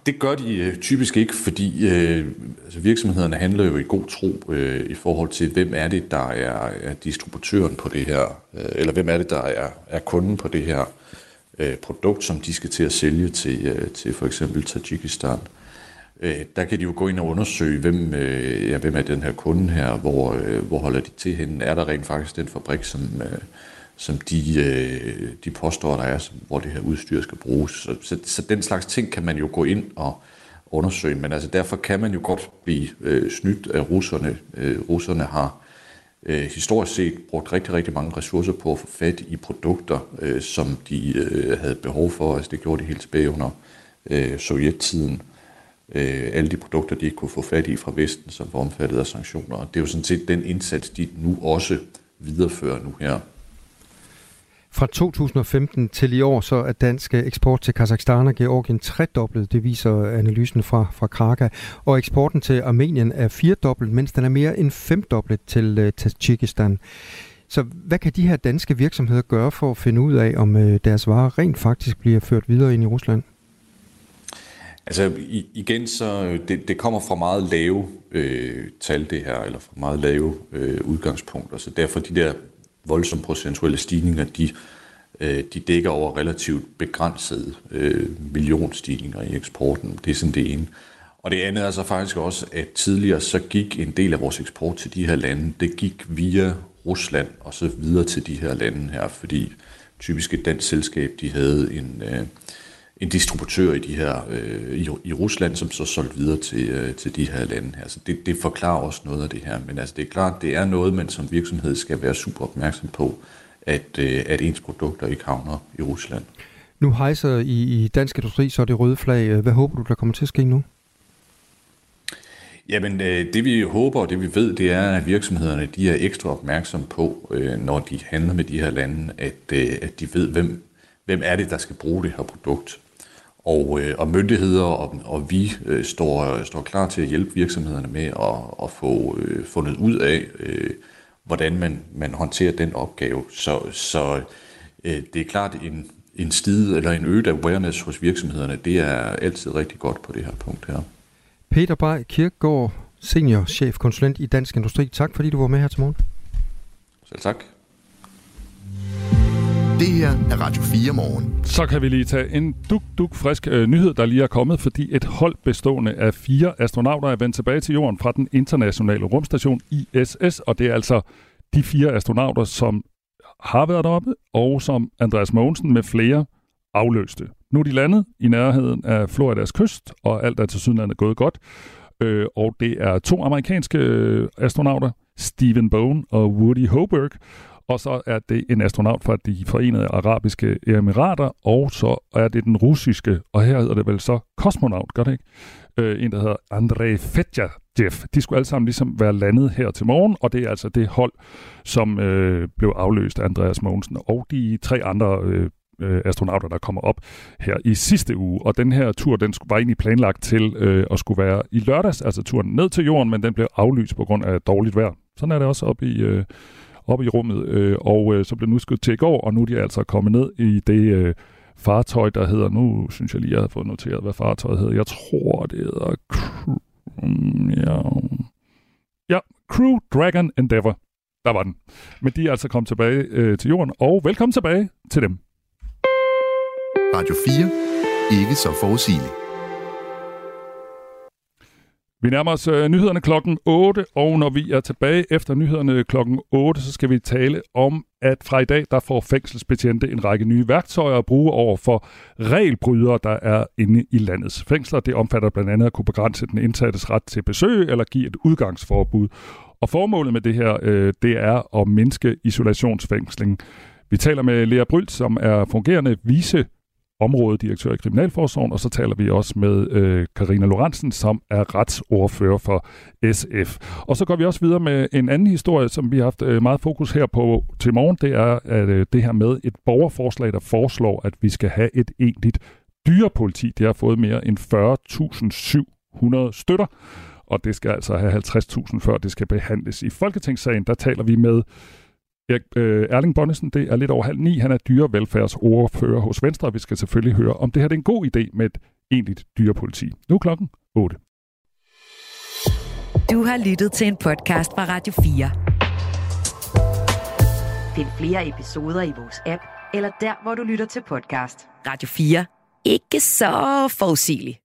det gør de øh, typisk ikke, fordi øh, altså virksomhederne handler jo i god tro øh, i forhold til, hvem er det, der er, er distributøren på det her, øh, eller hvem er det, der er, er kunden på det her øh, produkt, som de skal til at sælge til, øh, til for eksempel Tajikistan. Øh, der kan de jo gå ind og undersøge, hvem, øh, ja, hvem er den her kunde her, hvor, øh, hvor holder de til henne, er der rent faktisk den fabrik, som... Øh, som de, øh, de påstår, der er, hvor det her udstyr skal bruges. Så, så, så den slags ting kan man jo gå ind og undersøge, men altså derfor kan man jo godt blive øh, snydt af russerne. Øh, russerne har øh, historisk set brugt rigtig, rigtig mange ressourcer på at få fat i produkter, øh, som de øh, havde behov for. Altså det gjorde de helt tilbage under øh, sovjettiden. Øh, alle de produkter, de ikke kunne få fat i fra Vesten, som var omfattet af sanktioner. Og det er jo sådan set den indsats, de nu også viderefører nu her fra 2015 til i år, så er dansk øh, eksport til Kazakhstan og Georgien tredoblet. Det viser øh, analysen fra, fra Kraka. Og eksporten til Armenien er firedoblet, mens den er mere end femdoblet til øh, uh, Tajikistan. Så hvad kan de her danske virksomheder gøre for at finde ud af, om uh, deres varer rent faktisk bliver ført videre ind i Rusland? Altså igen, så det, det kommer fra meget lave øh, tal det her, eller fra meget lave øh, udgangspunkter. Så derfor de der voldsomme procentuelle stigninger, de, øh, de dækker over relativt begrænsede øh, millionstigninger i eksporten. Det er sådan det ene. Og det andet er så faktisk også, at tidligere så gik en del af vores eksport til de her lande, det gik via Rusland og så videre til de her lande her, fordi typisk et dansk selskab, de havde en, øh, en distributør i de her øh, i, i Rusland, som så solgte videre til, øh, til de her lande her. Så det, det forklarer også noget af det her. Men altså, det er klart, det er noget, man som virksomhed skal være super opmærksom på, at, øh, at ens produkter ikke havner i Rusland. Nu hejser i, i dansk industri så det røde flag. Hvad håber du, der kommer til at ske nu? Jamen, øh, det vi håber og det vi ved, det er, at virksomhederne de er ekstra opmærksomme på, øh, når de handler med de her lande, at, øh, at de ved, hvem, hvem er det, der skal bruge det her produkt. Og, øh, og myndigheder og, og vi øh, står, står klar til at hjælpe virksomhederne med at, at få øh, fundet ud af, øh, hvordan man, man håndterer den opgave. Så, så øh, det er klart en, en stid eller en øget awareness hos virksomhederne, det er altid rigtig godt på det her punkt her. Peter Bay Kirkegaard, senior chefkonsulent i Dansk Industri. Tak fordi du var med her til morgen. Selv tak. Det her er Radio 4 morgen. Så kan vi lige tage en duk-duk frisk øh, nyhed, der lige er kommet, fordi et hold bestående af fire astronauter er vendt tilbage til jorden fra den internationale rumstation ISS, og det er altså de fire astronauter, som har været deroppe, og som Andreas Mogensen med flere afløste. Nu er de landet i nærheden af Floridas kyst, og alt er til sydenlandet gået godt. Øh, og det er to amerikanske øh, astronauter, Stephen Bone og Woody Hoberg, og så er det en astronaut fra de forenede arabiske emirater, og så er det den russiske, og her hedder det vel så kosmonaut, gør det ikke? Øh, en, der hedder Andrei Fedjajev. De skulle alle sammen ligesom være landet her til morgen, og det er altså det hold, som øh, blev afløst af Andreas Mogensen, og de tre andre øh, øh, astronauter, der kommer op her i sidste uge. Og den her tur, den var egentlig planlagt til øh, at skulle være i lørdags, altså turen ned til jorden, men den blev aflyst på grund af dårligt vejr. Sådan er det også op i, øh, op i rummet, øh, og øh, så blev nu skudt til i går, og nu er de altså kommet ned i det øh, fartøj, der hedder, nu synes jeg lige, jeg har fået noteret, hvad fartøjet hedder. Jeg tror, det hedder... Ja, ja Crew Dragon Endeavour. Der var den. Men de er altså kommet tilbage øh, til jorden, og velkommen tilbage til dem. Radio 4. Ikke så forudsigeligt. Vi nærmer os øh, nyhederne klokken 8, og når vi er tilbage efter nyhederne klokken 8, så skal vi tale om, at fra i dag, der får fængselsbetjente en række nye værktøjer at bruge over for regelbrydere, der er inde i landets fængsler. Det omfatter blandt andet at kunne begrænse den indsattes ret til besøg eller give et udgangsforbud. Og formålet med det her, øh, det er at mindske isolationsfængsling. Vi taler med Lea Brylt, som er fungerende vice områdedirektør i Kriminalforsorgen, og så taler vi også med øh, Karina Lorentzen, som er retsordfører for SF. Og så går vi også videre med en anden historie, som vi har haft øh, meget fokus her på til morgen. Det er at, øh, det her med et borgerforslag, der foreslår, at vi skal have et egentligt dyrepoliti. Det har fået mere end 40.700 støtter, og det skal altså have 50.000, før det skal behandles. I Folketingssagen, der taler vi med Erik, øh, Erling Bonnesen, det er lidt over halv ni. Han er dyrevelfærdsordfører hos Venstre, vi skal selvfølgelig høre, om det her er en god idé med et egentligt dyrepoliti. Nu er klokken 8. Du har lyttet til en podcast fra Radio 4. Find flere episoder i vores app, eller der, hvor du lytter til podcast. Radio 4. Ikke så forudsigeligt.